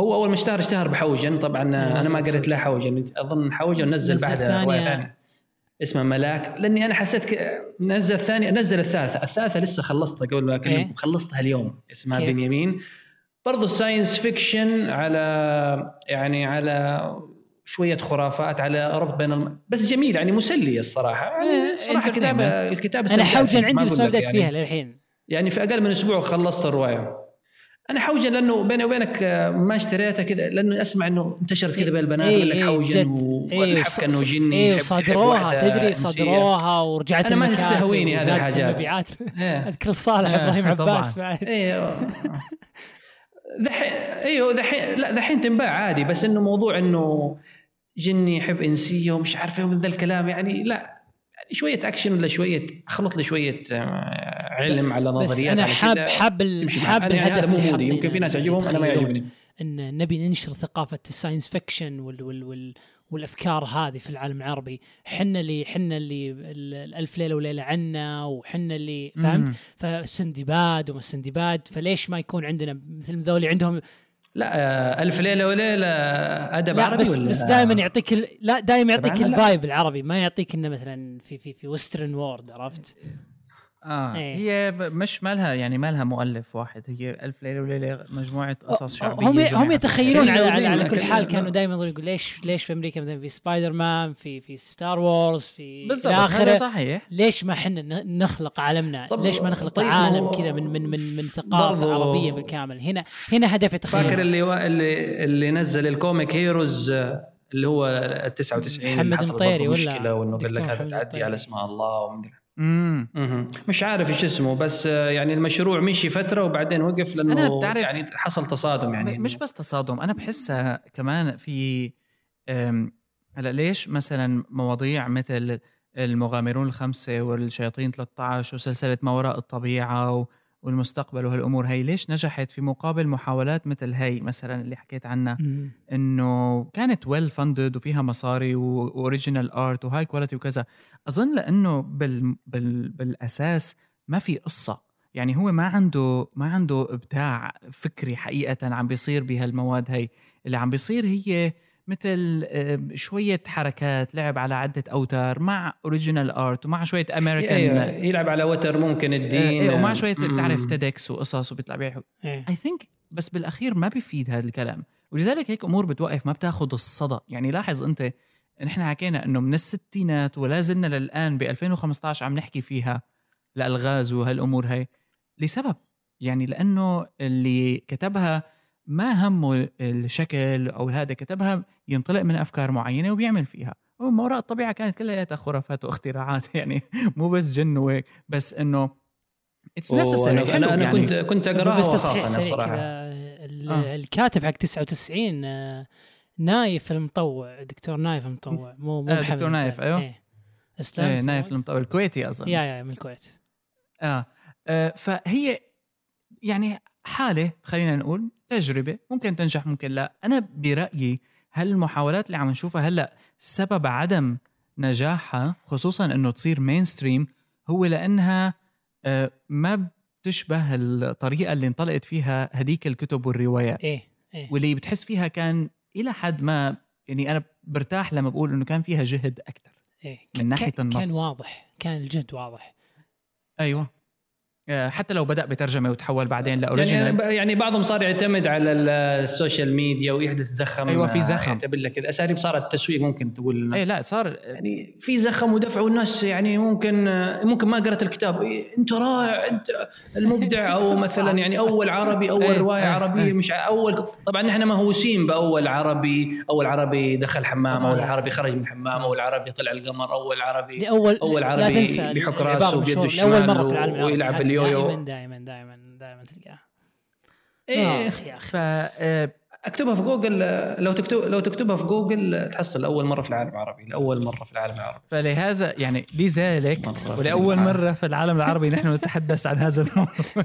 هو أول ما اشتهر اشتهر بحوجن طبعا أنا ما قريت له حوجن أظن حوجن نزل بعدها رواية. ثانية. اسمها ملاك. لأني أنا حسيت ك... نزل الثانية نزل الثالثة. الثالثة لسه خلصتها قبل ما اكلمكم إيه. خلصتها اليوم. اسمها كيف؟ بنيامين. برضو science fiction على يعني على شوية خرافات على ربط بين الم... بس جميل يعني مسلي الصراحة إيه، يعني صراحة. كتابه الكتابة أنا حوجن عندي بس ما بدات يعني. فيها للحين يعني في أقل من أسبوع خلصت الرواية أنا حوجن لأنه بيني وبينك آه، ما اشتريتها كذا لأنه أسمع إنه انتشر كذا بين البنات إيه، يقول لك إيه، حوجن إيه، والحبكة إنه جني إيه يحب وصادروها تدري. صادروها ورجعت أنا ما تستهويني هذه الحاجات. المبيعات إيه. أذكر الصالح إبراهيم. عباس بعد أيوه دحين إيوه دحين لا دحين تنباع عادي بس إنه موضوع إنه جني يحب إنسية ومش عارف إيه ذا الكلام يعني لا يعني شوية اكشن ولا شوية أخلط لي شوية آه، علم على بس نظريات أنا على حاب. حاب. حاب يعني الهدف مو مادي يمكن في ناس يعجبهم أنا ما. يعجبني أن نبي ننشر ثقافة ال science fiction وال وال وال والأفكار هذه في العالم العربي حنا اللي حنا اللي ال- الألف ليلة وليلة عنا وحنا اللي فهمت. فالسندباد وما السندباد فليش ما يكون عندنا مثل ذول اللي عندهم لا آه، ألف ليلة وليلة أدب لا عربي بس ولا بس دائما يعطيك ال... لا دائما يعطيك. ال vibe العربي ما يعطيك إنه مثلا في في في western world عرفت؟ آه إيه. هي مش مالها يعني مالها مؤلف واحد هي ألف ليلة وليلة مجموعة قصص شعبية هم هم يتخيلون على, كل على, على كل حال كانوا دائما يقولوا ليش ليش في أمريكا مثلا في سبايدر مان في في Star Wars في بالضبط صحيح. ليش ما إحنا ن- نخلق عالمنا؟ ليش ما نخلق طيب عالم كذا من من من من ثقافة عربية بالكامل؟ هنا هنا هدف يتخيل فاكر اللي اللي اللي نزل الكوميك هيروز آه، اللي هو ال 99 اللي محمد المطيري ولا مشكلة وإنه قال لك هذا تعدي؟ على اسماء الله ومدري. امم. مش عارف إيش اسمه بس آه، يعني المشروع مشي فترة وبعدين وقف لأنه أنا بتعرف- يعني حصل تصادم يعني مش بس تصادم أنا بحسها كمان في هلأ ليش مثلا مواضيع مثل المغامرون الخمسة والشياطين 13 وسلسلة ما وراء الطبيعة و- والمستقبل وهالأمور. هي ليش نجحت في مقابل محاولات مثل هي مثلا اللي حكيت عنها. إنه كانت well funded وفيها مصاري و original art و high quality وكذا. أظن لأنه بال بال بالأساس ما في قصة. يعني هو ما عنده ما عنده إبداع فكري حقيقة عم بيصير بهالمواد هي اللي عم بيصير هي مثل آه، شوية حركات لعب على عدة أوتار مع original art ومع شوية امريكان أيوة، يلعب على وتر ممكن الدين إيه ومع شوية. بتعرف TEDx وقصص وبيطلع بيحكي. I think بس بالأخير ما بيفيد هذا الكلام ولذلك هيك أمور بتوقف ما بتاخذ الصدى يعني لاحظ أنت نحن حكينا إنه من الستينات ولا زلنا للآن ب 2015 عم نحكي فيها الالغاز وهالأمور هي لسبب يعني لأنه اللي كتبها ما همه الشكل أو هذا كتبها ينطلق من أفكار معينة وبيعمل فيها وما وراء الطبيعة كانت كلها خرافات واختراعات يعني مو بس جن وهيك بس إنه اتس نسيسري حلو أنا, يعني كنت كنت أقراها بس وأخاف أنا الصراحه آه. الكاتب حق 99 آه، نايف المطوع دكتور نايف المطوع مو مو آه، محمد دكتور نايف، المطوع. أيوه. إيه. إسلام إيه نايف سلام. المطوع الكويتي أظن يا يا من الكويت آه. آه فهي يعني حالة خلينا نقول تجربة ممكن تنجح ممكن لا. أنا برأيي هالمحاولات اللي عم نشوفها هلأ سبب عدم نجاحها خصوصا أنه تصير مين ستريم هو لأنها آه ما بتشبه الطريقة اللي انطلقت فيها هديك الكتب والروايات. إيه إيه. واللي بتحس فيها كان إلى حد ما يعني أنا برتاح لما بقول أنه كان فيها جهد أكثر إيه من ناحية كان النص. كان واضح كان الجد واضح. أيوة. آه، حتى لو بدأ بترجمة وتحول بعدين يعني ل original يعني بعضهم صار يعتمد على ال- السوشيال ميديا ويحدث زخم. أيوة، في زخم. يعتبر لك كذا أساليب صارت تسويق ممكن تقول لنا. إيه لا صار. يعني في زخم ودفع والناس يعني ممكن ممكن ما قرأت الكتاب. إيه أنت رائع أنت المبدع. أو مثلا يعني أول عربي أول إيه، رواية إيه، عربية. مش أول طبعا نحن مهووسين بأول عربي. أول عربي دخل حمام أول. عربي خرج من الحمام أول عربي طلع القمر أول عربي لأول أول لا عربي العبارة راسه بيده المشهورة، الشمال لأول مرة في العالم العربي. ويلعب هذه باليويو. دائما دائما دائما دائما تلقاها إيه. اخ يا أخي. ف آه، اكتبها في جوجل لو تكتب لو تكتبها في جوجل تحصل اول مرة في العالم العربي لأول مرة في العالم العربي. فلهذا يعني لذلك ولأول. مرة في العالم العربي نحن نتحدث عن هذا الموضوع.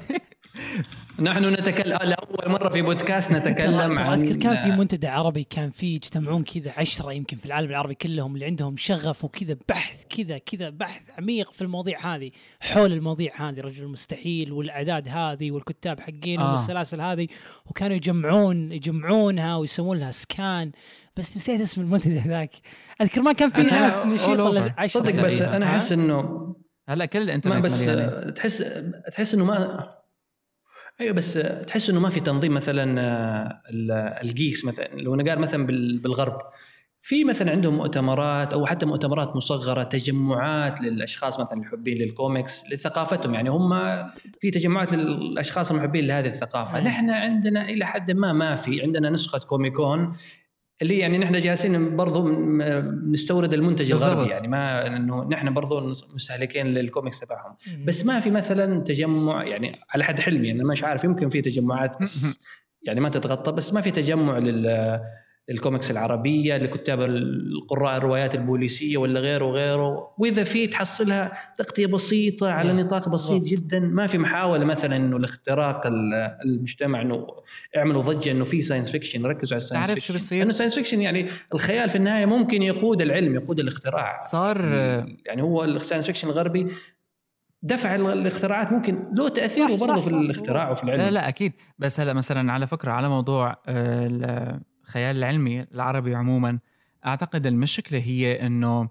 نحن نتكلم لاول مرة في بودكاست نتكلم عن أذكر كان في منتدى عربي كان في يجتمعون كذا عشرة يمكن في العالم العربي كلهم اللي عندهم شغف وكذا بحث كذا كذا بحث عميق في المواضيع هذه حول المواضيع هذه رجل المستحيل والأعداد هذه والكتاب حقينهم آه. والسلاسل هذه وكانوا يجمعون يجمعونها ويسوون لها سكان بس نسيت اسم المنتدى ذاك أذكر ما كان في ناس عشرة صدق بس. أنا؟ أحس إنه هلا كل ما الانترنت بس. تحس تحس إنه ما أيوه بس تحس إنه ما في تنظيم مثلا آه، ال- ال geeks مثلا. لو نقال مثلا بال- بالغرب في مثلا عندهم مؤتمرات أو حتى مؤتمرات مصغرة تجمعات للأشخاص مثلا المحبين للكوميكس لثقافتهم. يعني هم في تجمعات للأشخاص المحبين لهذه الثقافة. نحن عندنا إلى حد ما ما في. عندنا نسخة Comic Con اللي يعني نحن جالسين برضو نستورد المنتج الغربي. يعني ما إنه نحن برضو مستهلكين للكوميكس تبعهم. بس ما في مثلا تجمع يعني على حد علمي أنا مش عارف يمكن في تجمعات بس يعني ما تتغطى بس ما في تجمع لل للكوميكس العربية لكتاب القراء الروايات البوليسية ولا غيره وغيره وإذا في تحصلها تغطية بسيطة على نعم، نطاق بسيط. جدا ما في محاولة مثلا إنه لاختراق ال- المجتمع إنه اعملوا ضجة إنه في science fiction ركزوا على ال science تعرف شو بصير؟ لأنه ال science fiction يعني الخيال في النهاية ممكن يقود العلم يقود الاختراع صار آه، يعني هو ال science fiction الغربي دفع ال- الاختراعات ممكن له تاثير برضه في. الاختراع وفي العلم لا لا أكيد بس هلا مثلا على فكرة على موضوع آه، الخيال العلمي العربي عموما. أعتقد المشكلة هي إنه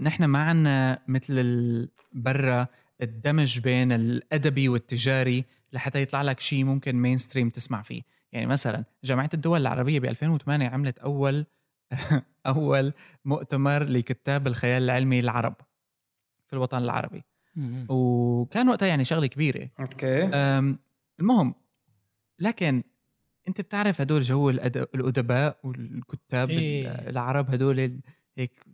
نحن ما عنا مثل برا الدمج بين الأدبي والتجاري لحتى يطلع لك شيء ممكن mainstream تسمع فيه. يعني مثلا جامعة الدول العربية ب 2008 عملت أول أول مؤتمر لكتاب الخيال العلمي العرب في الوطن العربي. وكان وقتها يعني شغلة كبيرة. okay. المهم لكن أنت بتعرف هدول جو الأدباء والكتاب إيه. العرب هدول هيك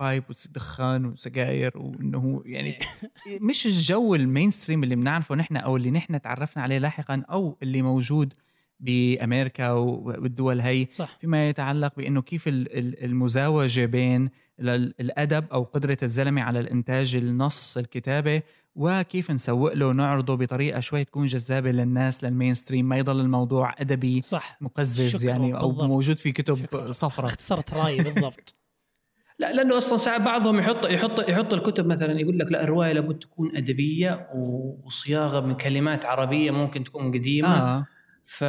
pipe ودخان وسجاير وإنه يعني إيه. مش الجو ال mainstream اللي بنعرفه نحن أو اللي نحن تعرفنا عليه لاحقا أو اللي موجود بأمريكا والدول هي صح. فيما يتعلق بإنه كيف المزاوجة بين الأدب أو قدرة الزلمة على الإنتاج النص الكتابه وكيف نسوق له ونعرضه بطريقة شوي تكون جذابة للناس للمين ستريم ما يضل الموضوع أدبي صح. مقزز يعني أو بالضبط. موجود في كتب صفراء اختصرت رأيي بالضبط. لا لأنه أصلا ساعات بعضهم يحط يحط يحط الكتب مثلا يقول لك لا الرواية لابد تكون أدبية وصياغة من كلمات عربية ممكن تكون قديمة. آه. ف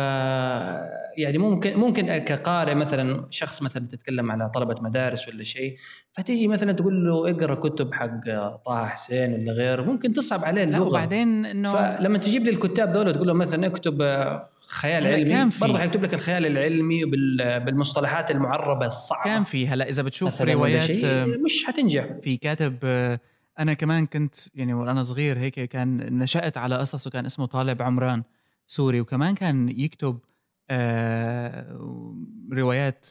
يعني ممكن ممكن كقارئ مثلا شخص مثلا تتكلم على طلبة مدارس ولا شيء فتيجي مثلا تقول له اقرأ كتب حق طه حسين ولا غيره ممكن تصعب عليه اللغة. لا وبعدين إنه فلما تجيب لي الكتاب دول تقول له مثلا اكتب خيال علمي كان في. برضه حيكتب لك الخيال العلمي بالمصطلحات المعربة الصعبة. كان في. هلا إذا بتشوف روايات مش حتنجح. في كاتب أنا كمان كنت يعني وأنا صغير هيك كان نشأت على قصص وكان اسمه طالب عمران. سوري. وكمان كان يكتب آه روايات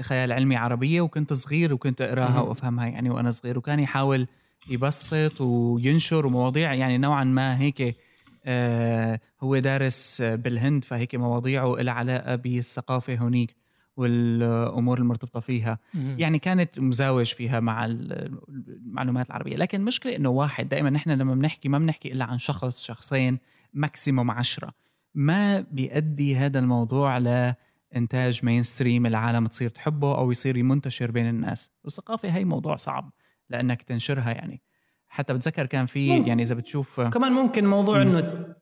خيال علمي عربية وكنت صغير وكنت أقراها وأفهمها يعني وأنا صغير. وكان يحاول يبسط وينشر ومواضيع يعني نوعا ما هيك آه هو دارس بالهند فهيك مواضيعه لها علاقة بالثقافة هونيك والأمور المرتبطة فيها. يعني كانت مزاوج فيها مع المعلومات العربية. لكن المشكلة إنه واحد دائما نحن لما بنحكي ما بنحكي إلا عن شخص شخصين ماكسيموم عشرة. ما بيؤدي هذا الموضوع لإنتاج mainstream العالم تصير تحبه أو يصير منتشر بين الناس. والثقافة هي موضوع صعب لأنك تنشرها يعني. حتى بتذكر كان في يعني إذا بتشوف كمان ممكن موضوع إنه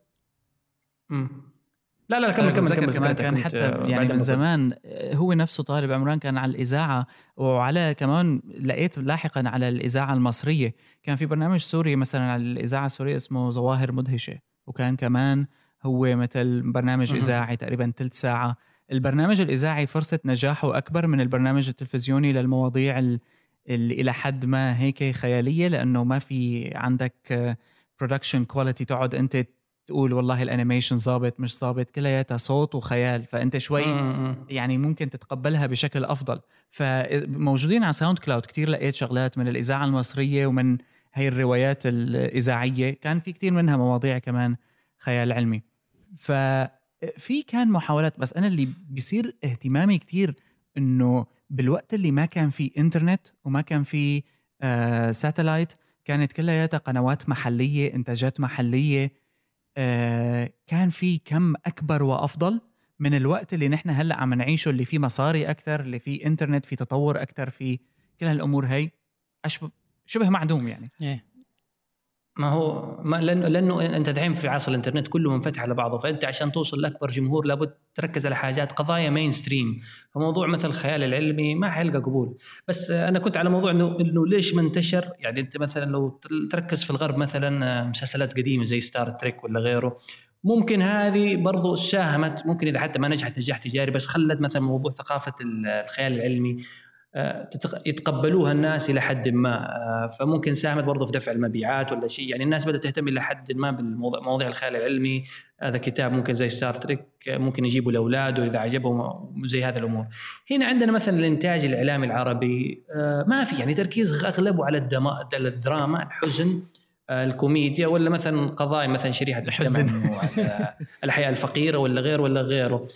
لا لا كمل كمل كمل كمان كان حتى يعني من زمان هو نفسه طالب عمران كان على الإذاعة وعلى كمان لقيت لاحقا على الإذاعة المصرية. كان في برنامج سوري مثلا على الإذاعة السورية اسمه ظواهر مدهشة. وكان كمان هو مثل برنامج إذاعي تقريبا ثلث ساعة. البرنامج الإذاعي فرصة نجاحه أكبر من البرنامج التلفزيوني للمواضيع اللي إلى حد ما هيك خيالية لأنه ما في عندك production quality تقعد أنت تقول والله ال animation ظابط مش ظابط كلياتها صوت وخيال. فأنت شوي يعني ممكن تتقبلها بشكل أفضل. فموجودين على SoundCloud كثير لقيت شغلات من الإذاعة المصرية ومن هي الروايات الإذاعية. كان في كثير منها مواضيع كمان خيال علمي. ففي كان محاولات بس أنا اللي بيصير اهتمامي كثير إنه بالوقت اللي ما كان في إنترنت وما كان في آه ساتلايت كانت كلياتها قنوات محلية إنتاجات محلية آه كان في كم أكبر وأفضل من الوقت اللي نحن هلأ عم نعيشه اللي فيه مصاري أكثر اللي فيه إنترنت في تطور أكثر في كل هالأمور هي شبه معدوم يعني إيه. ما هو ما لأنه لأنه أنت دحين في عصر الإنترنت كله منفتح على بعضه فأنت عشان توصل لأكبر جمهور لابد تركز على حاجات قضايا mainstream فموضوع مثل الخيال العلمي ما حيلقى قبول. بس أنا كنت على موضوع انه إنه ليش ما انتشر يعني أنت مثلا لو تركز في الغرب مثلا مسلسلات قديمة زي Star Trek ولا غيره. ممكن هذه برضو ساهمت ممكن إذا حتى ما نجحت نجاح تجاري بس خلت مثلا موضوع ثقافة الخيال العلمي آه، يتقبلوها الناس إلى حد ما. فممكن ساهمت برضه في دفع المبيعات ولا شيء. يعني الناس بدأت تهتم إلى حد ما بمواضيع الخيال العلمي. هذا كتاب ممكن زي ستار تريك ممكن يجيبوا لأولاده إذا عجبهم زي هذه الأمور. هنا عندنا مثلا الإنتاج الإعلامي العربي. ما في يعني تركيز أغلبه على الدراما الحزن الكوميديا ولا مثلا قضايا مثلا شريحة الحزن. الحياة الفقيرة ولا غيره ولا غيره.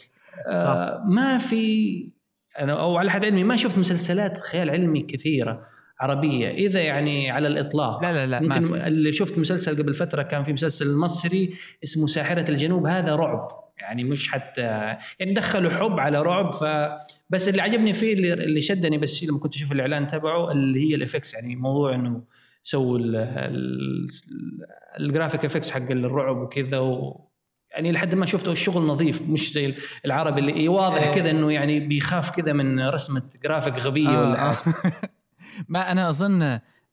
ما في أنا أو على حد علمي ما شفت مسلسلات خيال علمي كثيره عربيه اذا يعني على الاطلاق لا لا لا ما في. اللي شفت مسلسل قبل فتره كان في مسلسل مصري اسمه ساحره الجنوب هذا رعب يعني مش حتى يعني دخلوا حب على رعب ف بس اللي عجبني فيه اللي, اللي شدني بس لما كنت أشوف الاعلان تبعه اللي هي ال effects يعني موضوع انه سووا ال graphic effects حق الرعب وكذا و يعني لحد ما شفته الشغل نظيف مش زي العربي اللي واضح إيه. كذا إنه يعني بيخاف كذا من رسمة جرافيك غبيه آه ولا آه. ما أنا أظن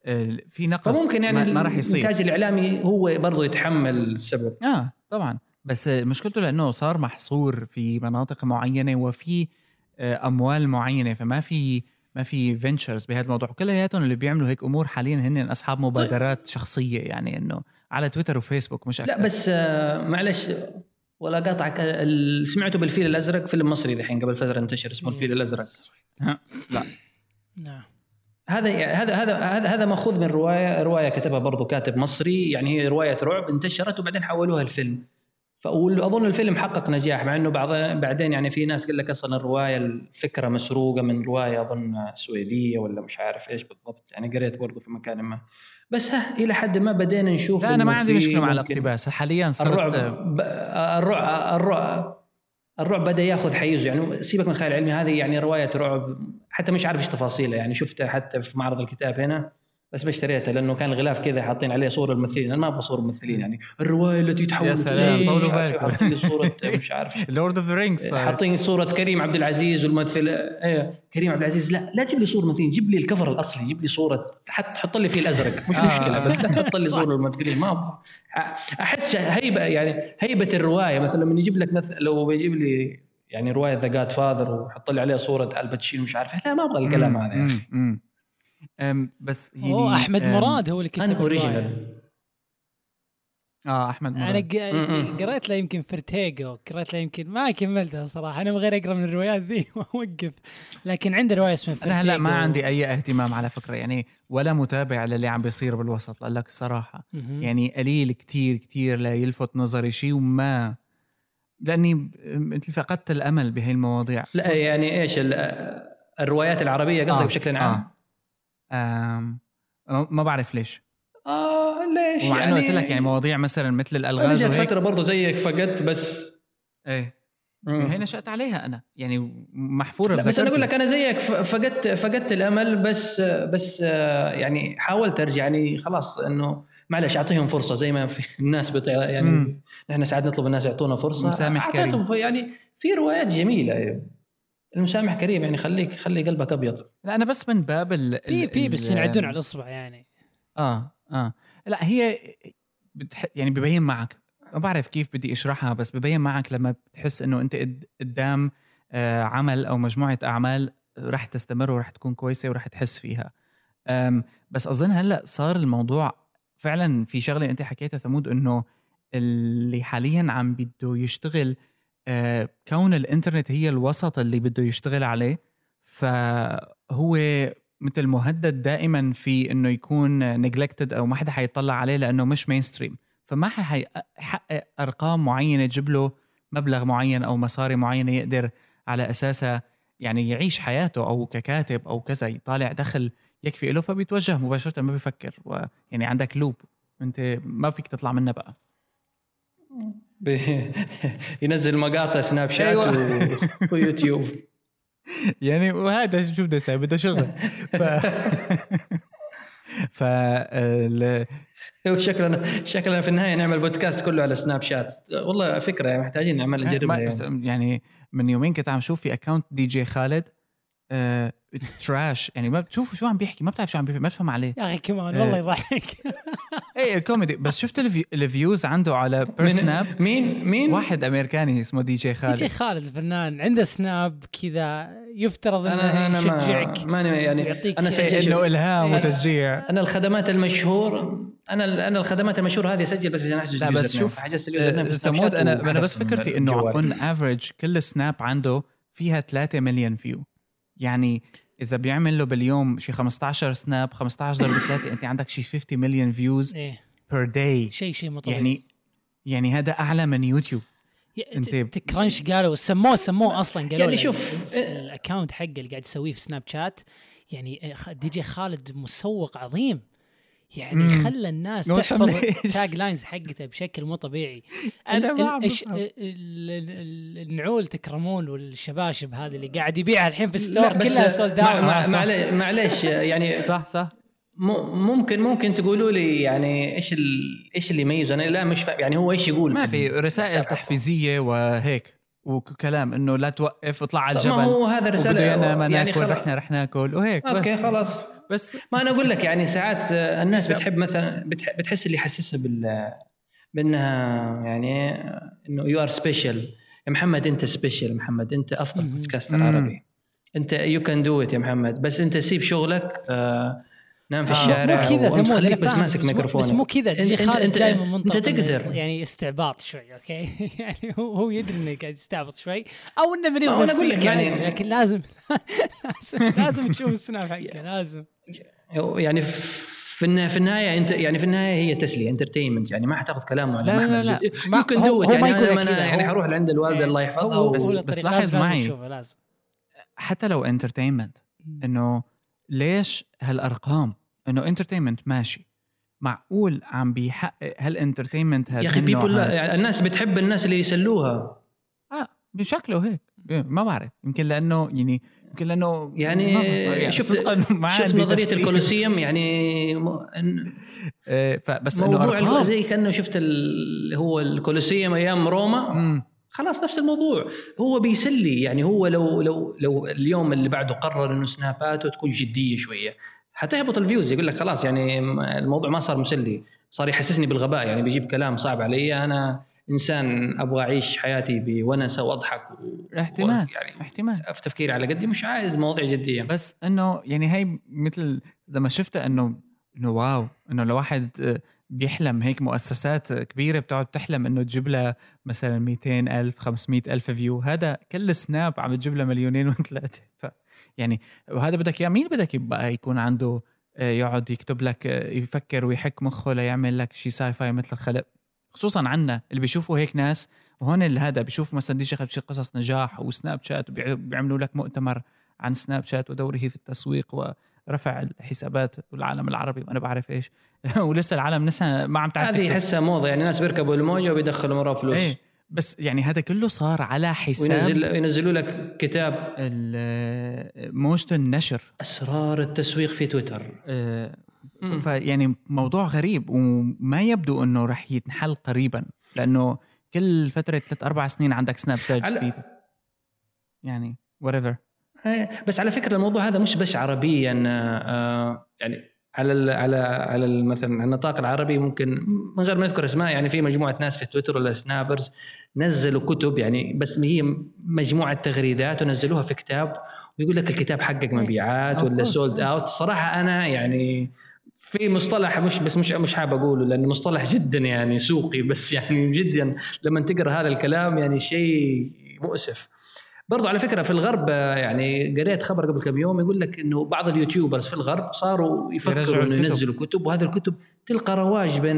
آه، في نقص فممكن يعني ما, ما راح يصير. الإنتاج الإعلامي هو برضه يتحمل السبب. آه طبعا. بس مشكلته لأنه صار محصور في مناطق معينة وفي آه، أموال معينة فما في ما في ventures بهذا الموضوع. كلياتهم اللي بيعملوا هيك أمور حاليا هن أصحاب مبادرات شخصية يعني إنه على تويتر وفيسبوك مش أكثر لا بس آه، معلش ولا قاطعك. سمعته بالفيل الأزرق؟ فيلم مصري دحين قبل فترة انتشر اسمه الفيل الأزرق. لا. نعم. هذا يعني هذا هذا هذا هذا مأخوذ من رواية رواية كتبها برضو كاتب مصري يعني هي رواية رعب انتشرت وبعدين حولوها الفيلم. فأظن الفيلم حقق نجاح مع إنه بعض بعدين يعني في ناس قال لك أصلا الرواية الفكرة مسروقة من رواية أظن سويدية ولا مش عارف إيش بالضبط. يعني قريت برضو في مكان ما. بس ها إلى حد ما بدينا نشوف لا أنا ما عندي مشكلة مع الاقتباس. حاليا صرت الرعب الرعب الرعب الرعب بدأ ياخذ حيزه. يعني سيبك من الخيال العلمي هذه يعني رواية رعب. حتى مش عارف إيش تفاصيلها. يعني شفتها حتى في معرض الكتاب هنا. بس ما اشتريتها لأنه كان الغلاف كذا حاطين عليه صور الممثلين. أنا ما أبغى صور الممثلين يعني. الرواية التي تحول يا سلام، طولوا بالكم. حاطين صورة مش عارف. Lord of the Rings حاطين صورة كريم عبد العزيز والممثل إيه كريم عبد العزيز. لا لا تجيب لي صور ممثلين جيب لي ال cover الأصلي جيب لي صورة حتى حط لي فيه الأزرق مش آه. مشكلة بس لا تحط لي صور الممثلين ما أبغى. أحس هيبة يعني هيبة الرواية. مثلا لما يجيب لك مثلا لو بيجيب لي يعني رواية The Godfather ويحط لي عليها صورة آل باتشينو مش عارف لا ما أبغى الكلام هذا يا أخي. بس يعني هو أحمد أم، مراد هو اللي كتب أنا. original آه أحمد أنا مراد ق- قريت له يمكن Vertigo قريت له يمكن ما كملتها صراحة أنا من غير أقرأ من الروايات ذي وأوقف. لكن عنده رواية اسمها Vertigo أنا هلا ما عندي أي اهتمام على فكرة يعني ولا متابع للي عم بيصير بالوسط لك الصراحه. يعني قليل كتير كتير لا يلفت نظري شيء وما لأني فقدت الأمل بهي المواضيع. لا يعني إيش ال- الروايات العربية قصدك آه، بشكل عام؟ آه. ما- بعرف ليش. آه ليش ومع إنه قلت لك يعني مواضيع مثلا مثل الألغاز جت وهيك. فتره برضه زيك فقدت بس. إيه. هي نشأت عليها أنا. يعني محفورة بس أنا. أقول لك أنا زيك فقدت فقدت الأمل بس بس آه، يعني حاولت أرجع. يعني خلاص إنه معلش أعطيهم فرصة زي ما في الناس بتع... يعني مم. نحن ساعات نطلب الناس يعطونا فرصة. مسامح ف- يعني في روايات جميلة. المسامح كريم يعني خليك خلي قلبك أبيض. لا أنا بس من باب ال في في بس ينعدون على الإصبع يعني. آه آه. لا هي بتح... يعني ببين معك. ما بعرف كيف بدي أشرحها بس ببين معك لما بتحس إنه أنت قد- قدام آه عمل أو مجموعة أعمال رح تستمر ورح تكون كويسة ورح تحس فيها. أم بس أظن هلأ صار الموضوع فعلا في شغلة أنت حكيتها ثمود إنه اللي حاليا عم بده يشتغل كون الإنترنت هي الوسط اللي بده يشتغل عليه فهو مثل مهدد دائما في إنه يكون نجلكتد أو ما حدا حيطلع عليه لأنه مش مين ستريم فما حيحقق أرقام معينة تجيب له مبلغ معين أو مصاري معينة يقدر على أساسها يعني يعيش حياته أو ككاتب أو كذا يطالع دخل يكفي له فبيتوجه مباشرة ما بيفكر يعني عندك loop أنت ما فيك تطلع منها بقى. ينزل مقاطع Snapchat أيوة. و... ويوتيوب يعني وهذا شو بده يسوي بده شغل ف ف شكلنا شكلنا في النهاية نعمل بودكاست كله على Snapchat والله فكرة محتاجين نعمل نجربها يعني. يعني من يومين كنت عم شوف في account DJ Khaled آه تراش يعني ما بتشوف شو عم بيحكي ما بتعرف شو عم بيحكي ما تفهم عليه. يا أخي كمان إيه. والله يضحك. إيه كوميدي بس شفت الفي- الفيوز عنده على بير سناب مين؟ مين؟ واحد أمريكاني اسمه دي جي يجي خالد. خالد الفنان. عنده سناب كذا يفترض أنا انه أنا يشجعك ما ماني يعني ويعطيك أنا إيه، سجل. إنه إلهام أنا- وتشجيع. أنا الخدمات المشهور أنا أنا الخدمات المشهوره هذه اسجل بس عشان أحجز لا بس. شوف حجزت اليوزر نيم آه، في سناب ثمود شات أنا أنا بس من فكرتي إنه الجوال. اون average كل snap عنده فيها 3 مليون view يعني إذا بيعمل له باليوم شي 15 snap 15 ضرب 3 أنت عندك شي 50 مليون views per day شيء شيء طبيعي. يعني يعني هذا أعلى من يوتيوب أنت crunch قالوا سموه سموه أصلا قالوا يعني شوف، ال- ال account حقه اللي قاعد يسويه في Snapchat يعني DJ Khaled مسوق عظيم. يعني مم. خلى الناس تحفظ بفهم ليش. taglines حقته بشكل مو طبيعي أنا ال- ما الش- النعول تكرمون والشباشب هذه اللي قاعد يبيعها الحين في ال store كلها sold out معليش يعني صح صح ممكن ممكن تقولوا لي يعني إيش ال... إيش اللي يميزه أنا لا مش فاهم يعني هو إيش يقول ما في رسائل؟ تحفيزية وهيك وكلام إنه لا توقف اطلع على طب ما الجبل هو هذا رسالة يعني ناكل خلاص. رحنا رح ناكل وهيك okay بس خلاص بس ما أنا أقول لك يعني ساعات الناس بس- بتحب مثلا بتح- بتحس اللي يحسسها بال بأنها يعني إنه you are special يا محمد أنت special محمد. أنت أفضل. podcaster. عربي. أنت you can do it يا محمد. بس أنت سيب شغلك آه نام في آه. الشارع مو كذا ثمود أنا بس ماسك ميكروفون بس مو كذا DJ Khaled جاي من منطقة إنه تقدر. يعني استعباط شوي okay يعني هو هو يدري إنه قاعد يستعبط شوي أو إنه مريض نفسيا أقول لك يعني لكن لازم لازم لازم تشوف السناب حقه لازم يعني في في النهاية انت يعني في النهاية هي تسلية entertainment يعني ما حتاخذ كلامه على لا، لا، لا. ما- you can هو- do هو ما يعني يقول أنا أنا يعني حروح لعند الوالده إيه. الله يحفظها بس- بس لاحظ لازم- لازم معي. حتى لو entertainment إنه ليش هالأرقام إنه entertainment ماشي. معقول عم بيحقق هال entertainment هذا يا أخي people؟ يعني الناس بتحب الناس اللي يسلوها. آه بشكله هيك. ما بعرف. يمكن لأنه يعني يمكن لأنه يعني شفت صدقا ما شفت نظرية. الكولوسيوم يعني م- إن- إيه، فبس إنه أرقام. زي كأنه شفت اللي هو الكولوسيوم أيام روما. مم. خلاص نفس الموضوع. هو بيسلي. يعني هو لو لو لو اليوم اللي بعده قرر إنه سناباته تكون جدية شوية. حتهبط ال views يقول لك خلاص يعني الموضوع ما صار مسلي. صار يحسسني بالغباء يعني بيجيب كلام صعب علي. أنا إنسان أبغى أعيش حياتي بونسه واضحك و... احتمال. و- يعني احتمال. في تفكيري على قدي مش عايز مواضيع جدية. بس إنه يعني هي مثل لما شفتها إنه إنه wow إنه لو واحد آه، بيحلم هيك مؤسسات كبيرة بتقعد تحلم إنه تجيب لها مثلا 200 ألف 500 ألف view هذا كل سناب عم تجيب لها مليونين وثلاثه ف يعني وهذا بدك اياه مين بدك يبقى يكون عنده آه، يقعد يكتب لك آه، يفكر ويحك مخه ليعمل لك شيء sci-fi مثل الخلق. خصوصا عنا اللي بيشوفوا هيك ناس وهون هذا بيشوف مثلا دي بشي قصص نجاح وسناب شات وبيعملوا لك مؤتمر عن سناب شات ودوره في التسويق ورفع الحسابات والعالم العربي وأنا بعرف إيش. ولسه العالم لسه ما عم تعرف هذه احسها موضة يعني ناس بيركبوا الموجه وبيدخلوا وراه فلوس. إيه. بس يعني هذا كله صار على حساب وينزل ينزلوا لك كتاب. موجة النشر. أسرار التسويق في تويتر. مم. فيعني موضوع غريب وما يبدو إنه رح يتنحل قريبا لأنه كل فترة ثلاث أربع سنين عندك سناب شات على- جديد يعني whatever. إيه، بس على فكرة الموضوع هذا مش بس عربيا آه، يعني على على على مثلا على النطاق العربي ممكن من غير ما نذكر أسماء يعني في مجموعة ناس في تويتر ولا سنابرز نزلوا كتب يعني بس هي مجموعة تغريدات ونزلوها في كتاب ويقول لك الكتاب حقق مبيعات Of ولا. sold out صراحة أنا يعني في مصطلح مش بس مش مش حاب أقوله لأنه مصطلح جدا يعني سوقي بس يعني جدا لما تقرأ هذا الكلام يعني شيء مؤسف. برضو على فكرة في الغرب آه، يعني قريت خبر قبل كم يوم يقول لك إنه بعض ال YouTubers في الغرب صاروا يفكروا إنه الكتب. ينزلوا كتب وهذه الكتب تلقى رواج بين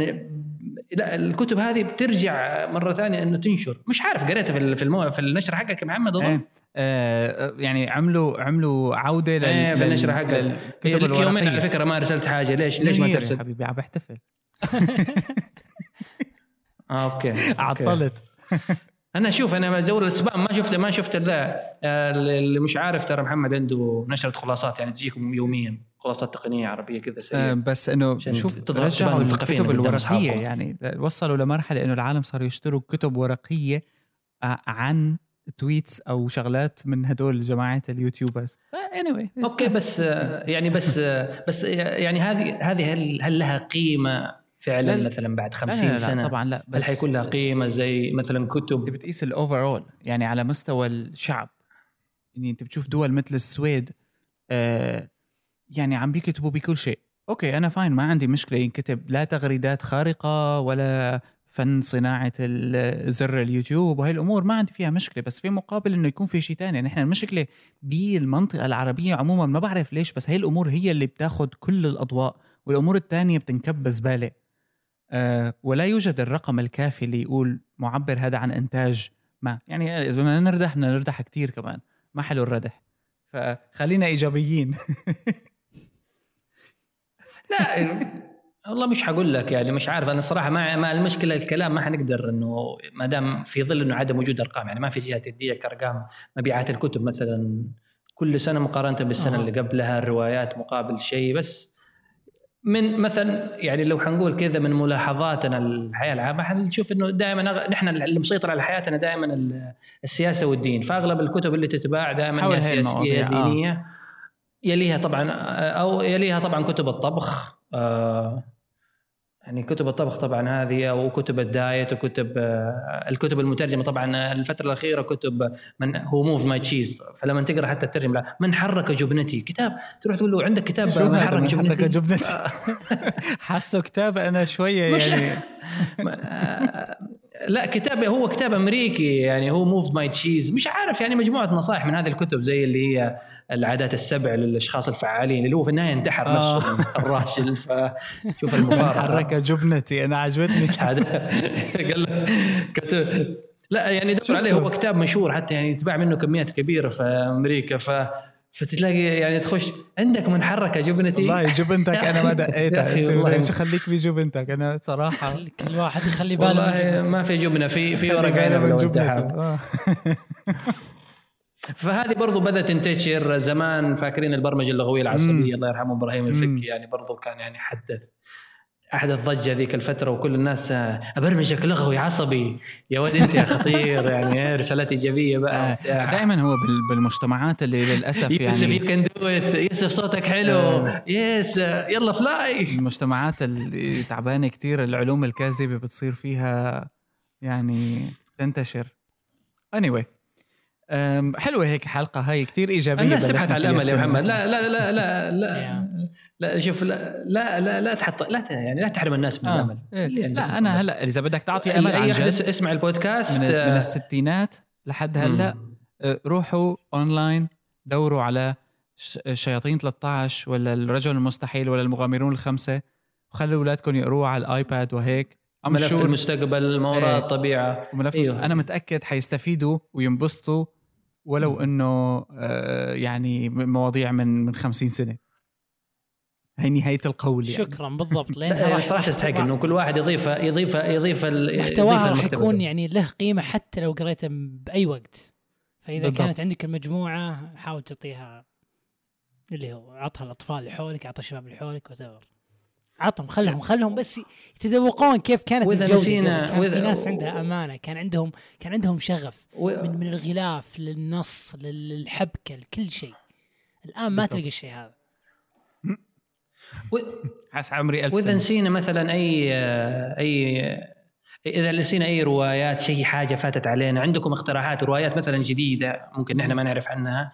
لا الكتب هذه بترجع مرة ثانية إنه تنشر. مش عارف قريتها في في المو... في النشر حقك يا محمد اظن إيه آه يعني عملوا عملوا عودة لل إيه في النشر لل- حقك. للكتب إيه، لك يومين على الورقية. فكرة ما ارسلت حاجة. ليش ليش ما ترسل؟ حبيبي عم بحتفل. آه okay. عطلت. أنا شوف أنا بدور ال spam ما شفت ما شفت ذا آه، اللي مش عارف ترى محمد عنده نشرة خلاصات يعني تجيكم يوميا خلاصات تقنية عربية كذا آه سريعه بس إنه شوف رجعوا الكتب الورقية. يعني وصلوا لمرحلة إنه العالم صاروا يشتروا كتب ورقية آه، عن tweets أو شغلات من هدول جماعة ال YouTubers. anyway okay بس آه، يعني بس آه، بس يعني هذه هذه هل, هل لها قيمة؟ فعلا لا، لا. مثلا بعد لا 50 لا لا سنة طبعا لا هل بس حيكون لها قيمة زي مثلا أنت كتب بتقيس ال overall يعني على مستوى الشعب. يعني أنت بتشوف دول مثل السويد آه يعني عم بيكتبوا بكل شيء. okay أنا fine ما عندي مشكلة. ينكتب لا تغريدات خارقة ولا فن صناعة زر اليوتيوب وهي الأمور ما عندي فيها مشكلة. بس في مقابل إنه يكون في شيء ثاني نحن المشكلة بالمنطقة العربية عموما ما بعرف ليش بس هي الأمور هي اللي بتاخذ كل الأضواء والأمور الثانية بتنكب زباله آه ولا يوجد الرقم الكافي اللي يقول معبر هذا عن إنتاج ما. يعني إذا بدنا نردح بدنا نردح كثير كمان. ما حلو الردح. فخلينا إيجابيين. لا والله مش حقول لك يعني مش عارف. أنا صراحة ما ما المشكلة الكلام ما حنقدر إنه ما دام في ظل إنه عدم وجود أرقام. يعني ما في جهة تديك ارقام مبيعات الكتب مثلا. كل سنة مقارنة بالسنة آه. اللي قبلها الروايات مقابل شيء بس. من مثلا يعني لو حنقول كذا من ملاحظاتنا الحياة العامة حنشوف إنه دائما نحن اللي مسيطر على حياتنا دائما السياسة والدين فأغلب الكتب اللي تتباع دائما سياسية دينيه آه. يليها طبعا أو يليها طبعا كتب الطبخ آه يعني كتب الطبخ طبعا هذه وكتب الدايت وكتب آه، الكتب المترجمة. طبعا الفترة الأخيرة كتب من Who Moved My Cheese. فلما تقرأ حتى الترجمة لا من حرك جبنتي. كتاب تروح تقول له عندك كتاب من حرك من جبنتي, حرك جبنتي. حاسه كتاب أنا شوية يعني. آه، لا كتاب هو كتاب أمريكي يعني Who Moved My Cheese. مش عارف يعني مجموعة نصائح من هذه الكتب زي اللي هي العادات السبع للأشخاص الفعالين اللي هو في النهاية انتحر آه. نفسه الراشل فشوف المفارقة. حرك جبنتي أنا عجبتني. قال كتب لا يعني دور عليه هو كتاب مشهور حتى يعني يتباع منه كميات كبيرة في أمريكا ف فتلاقي يعني تخش عندك من حرك جبنتي؟ والله جبنتك أنا ما دقيتها إيش خليك بجبنتك أنا صراحة كل واحد يخلي باله والله ما في جبنة في في ورق عنب من جبنته فهذه برضو بدأت تنتشر زمان فاكرين البرمجة اللغوية العصبية الله يرحمه إبراهيم الفكي يعني برضو كان يعني حدث أحدث ضجة ذيك الفترة وكل الناس أبرمجك لغوي عصبي. يا ولد أنت يا خطير يعني رسالات إيجابية بقى آه، دائما هو بالمجتمعات اللي للأسف يعني يوسف you can do يوسف صوتك حلو. آه. yes يلا fly المجتمعات اللي تعبانة كثير العلوم الكاذبة بتصير فيها يعني تنتشر. Anyway. حلوة هيك حلقة هاي كثير إيجابية الناس تبحث على الأمل يا محمد لا لا لا لا لا لا شوف لا لا لا, لا تحط لا يعني لا تحرم الناس من آه. الامل إيه. لا أنا هلأ إذا بدك تعطي أمل عن جد اسمع البودكاست من, من آه. الستينات لحد هلأ آه، روحوا أونلاين دوروا على شياطين 13 ولا الرجل المستحيل ولا المغامرون الخمسة وخلوا أولادكم يقروها على الآيباد وهيك ملف المستقبل ما وراء إيه. الطبيعة. وملف أيوه. أنا متأكد حيستفيدوا وينبسطوا ولو إنه آه يعني مواضيع من من 50 سنة. هي نهاية القول يعني. شكرا بالضبط. لأنها صراحة تستحق إنه كل واحد يضيف يضيف يضيف محتواها راح يكون يعني له قيمة حتى لو قريته بأي وقت. فإذا بالضبط. كانت عندك المجموعة حاول تعطيها اللي هو عطها الأطفال اللي حولك عطها الشباب اللي حولك وتغير عطهم خلهم خلهم بس يتذوقون كيف كانت الجودة نسينا كان في ناس عندها أمانة كان عندهم كان عندهم شغف من من الغلاف للنص للحبكة لكل شيء. الآن ما تلقى الشيء هذا. حس عمري ألف وإذا نسينا مثلا أي أي إذا نسينا أي روايات شيء حاجة فاتت علينا عندكم اقتراحات روايات مثلا جديدة ممكن نحن ما نعرف عنها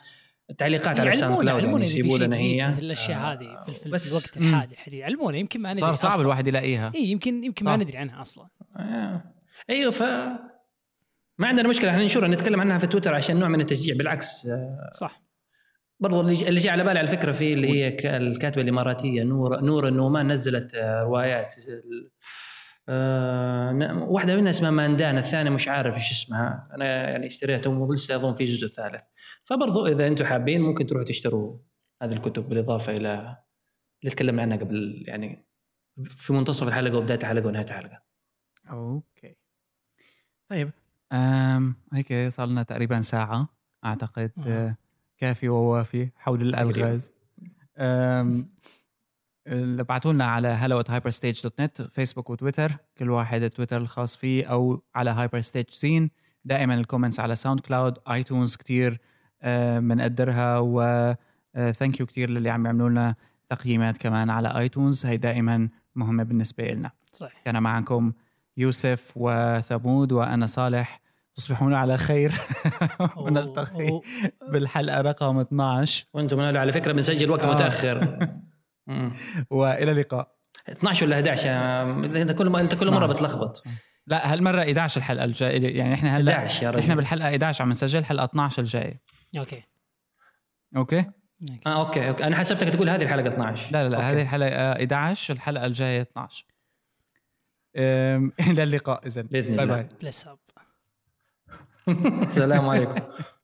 تعليقات على الساوند كلاود يعني يجيبوا لنا هي مثل الأشياء آه. هذه في, في, في الوقت الحالي. الحديث علمونا يمكن ما ندري صار صعب أصلاً. الواحد يلاقيها. اي يمكن يمكن ما ندري عنها أصلا. آه. أيوه ف ما عندنا مشكلة. إحنا ننشرها نتكلم عنها في تويتر عشان نوع من التشجيع. بالعكس آه صح. برضو اللي جاء على بالي على فكره في اللي هي الكاتبة الإماراتية نور نور النعمان نزلت آه، روايات. آه واحدة منها اسمها أجوان الثانية مش عارف إيش اسمها. أنا يعني اشتريتها ولسه اظن في جزء ثالث. فبرضو إذا أنتم حابين ممكن تروحوا تشتروا هذه الكتب بالإضافة إلى اللي تكلمنا عنها قبل يعني في منتصف الحلقة وبداية الحلقة ونهاية الحلقة. okay. طيب أم هيك صار لنا تقريبا ساعة أعتقد آه. كافي ووافي حول الألغاز. ابعتوا لنا على hello at hyperstage.net فيسبوك وتويتر كل واحد التويتر الخاص فيه أو على hyperstage سين دائما ال comments على ساوند كلاود ايتونز كثير بنقدرها و thank آه، you كثير للي عم يعملوا لنا تقييمات كمان على ايتونز هي دائما مهمة بالنسبة لنا صحيح. كان معكم يوسف وثمود وأنا صالح. تصبحون على خير. ونلتقي بالحلقة رقم 12 وأنتم على فكرة بنسجل وقت آه. متأخر. وإلى اللقاء. 12 ولا 11 إنت كل إنت كل مرة بتلخبط. لا هالمرة 11 الحلقة الجاية. يعني إحنا هلأ 11 يا رجل. إحنا بالحلقة 11 عم نسجل حلقة 12 الجاية. okay. okay؟ آه okay okay. أنا حسبتك تقول هذه الحلقة 12 لا لا لا هذه الحلقة 11 الحلقة الجاية 12 إلى اللقاء اذا بإذن bye bye peace up السلام عليكم.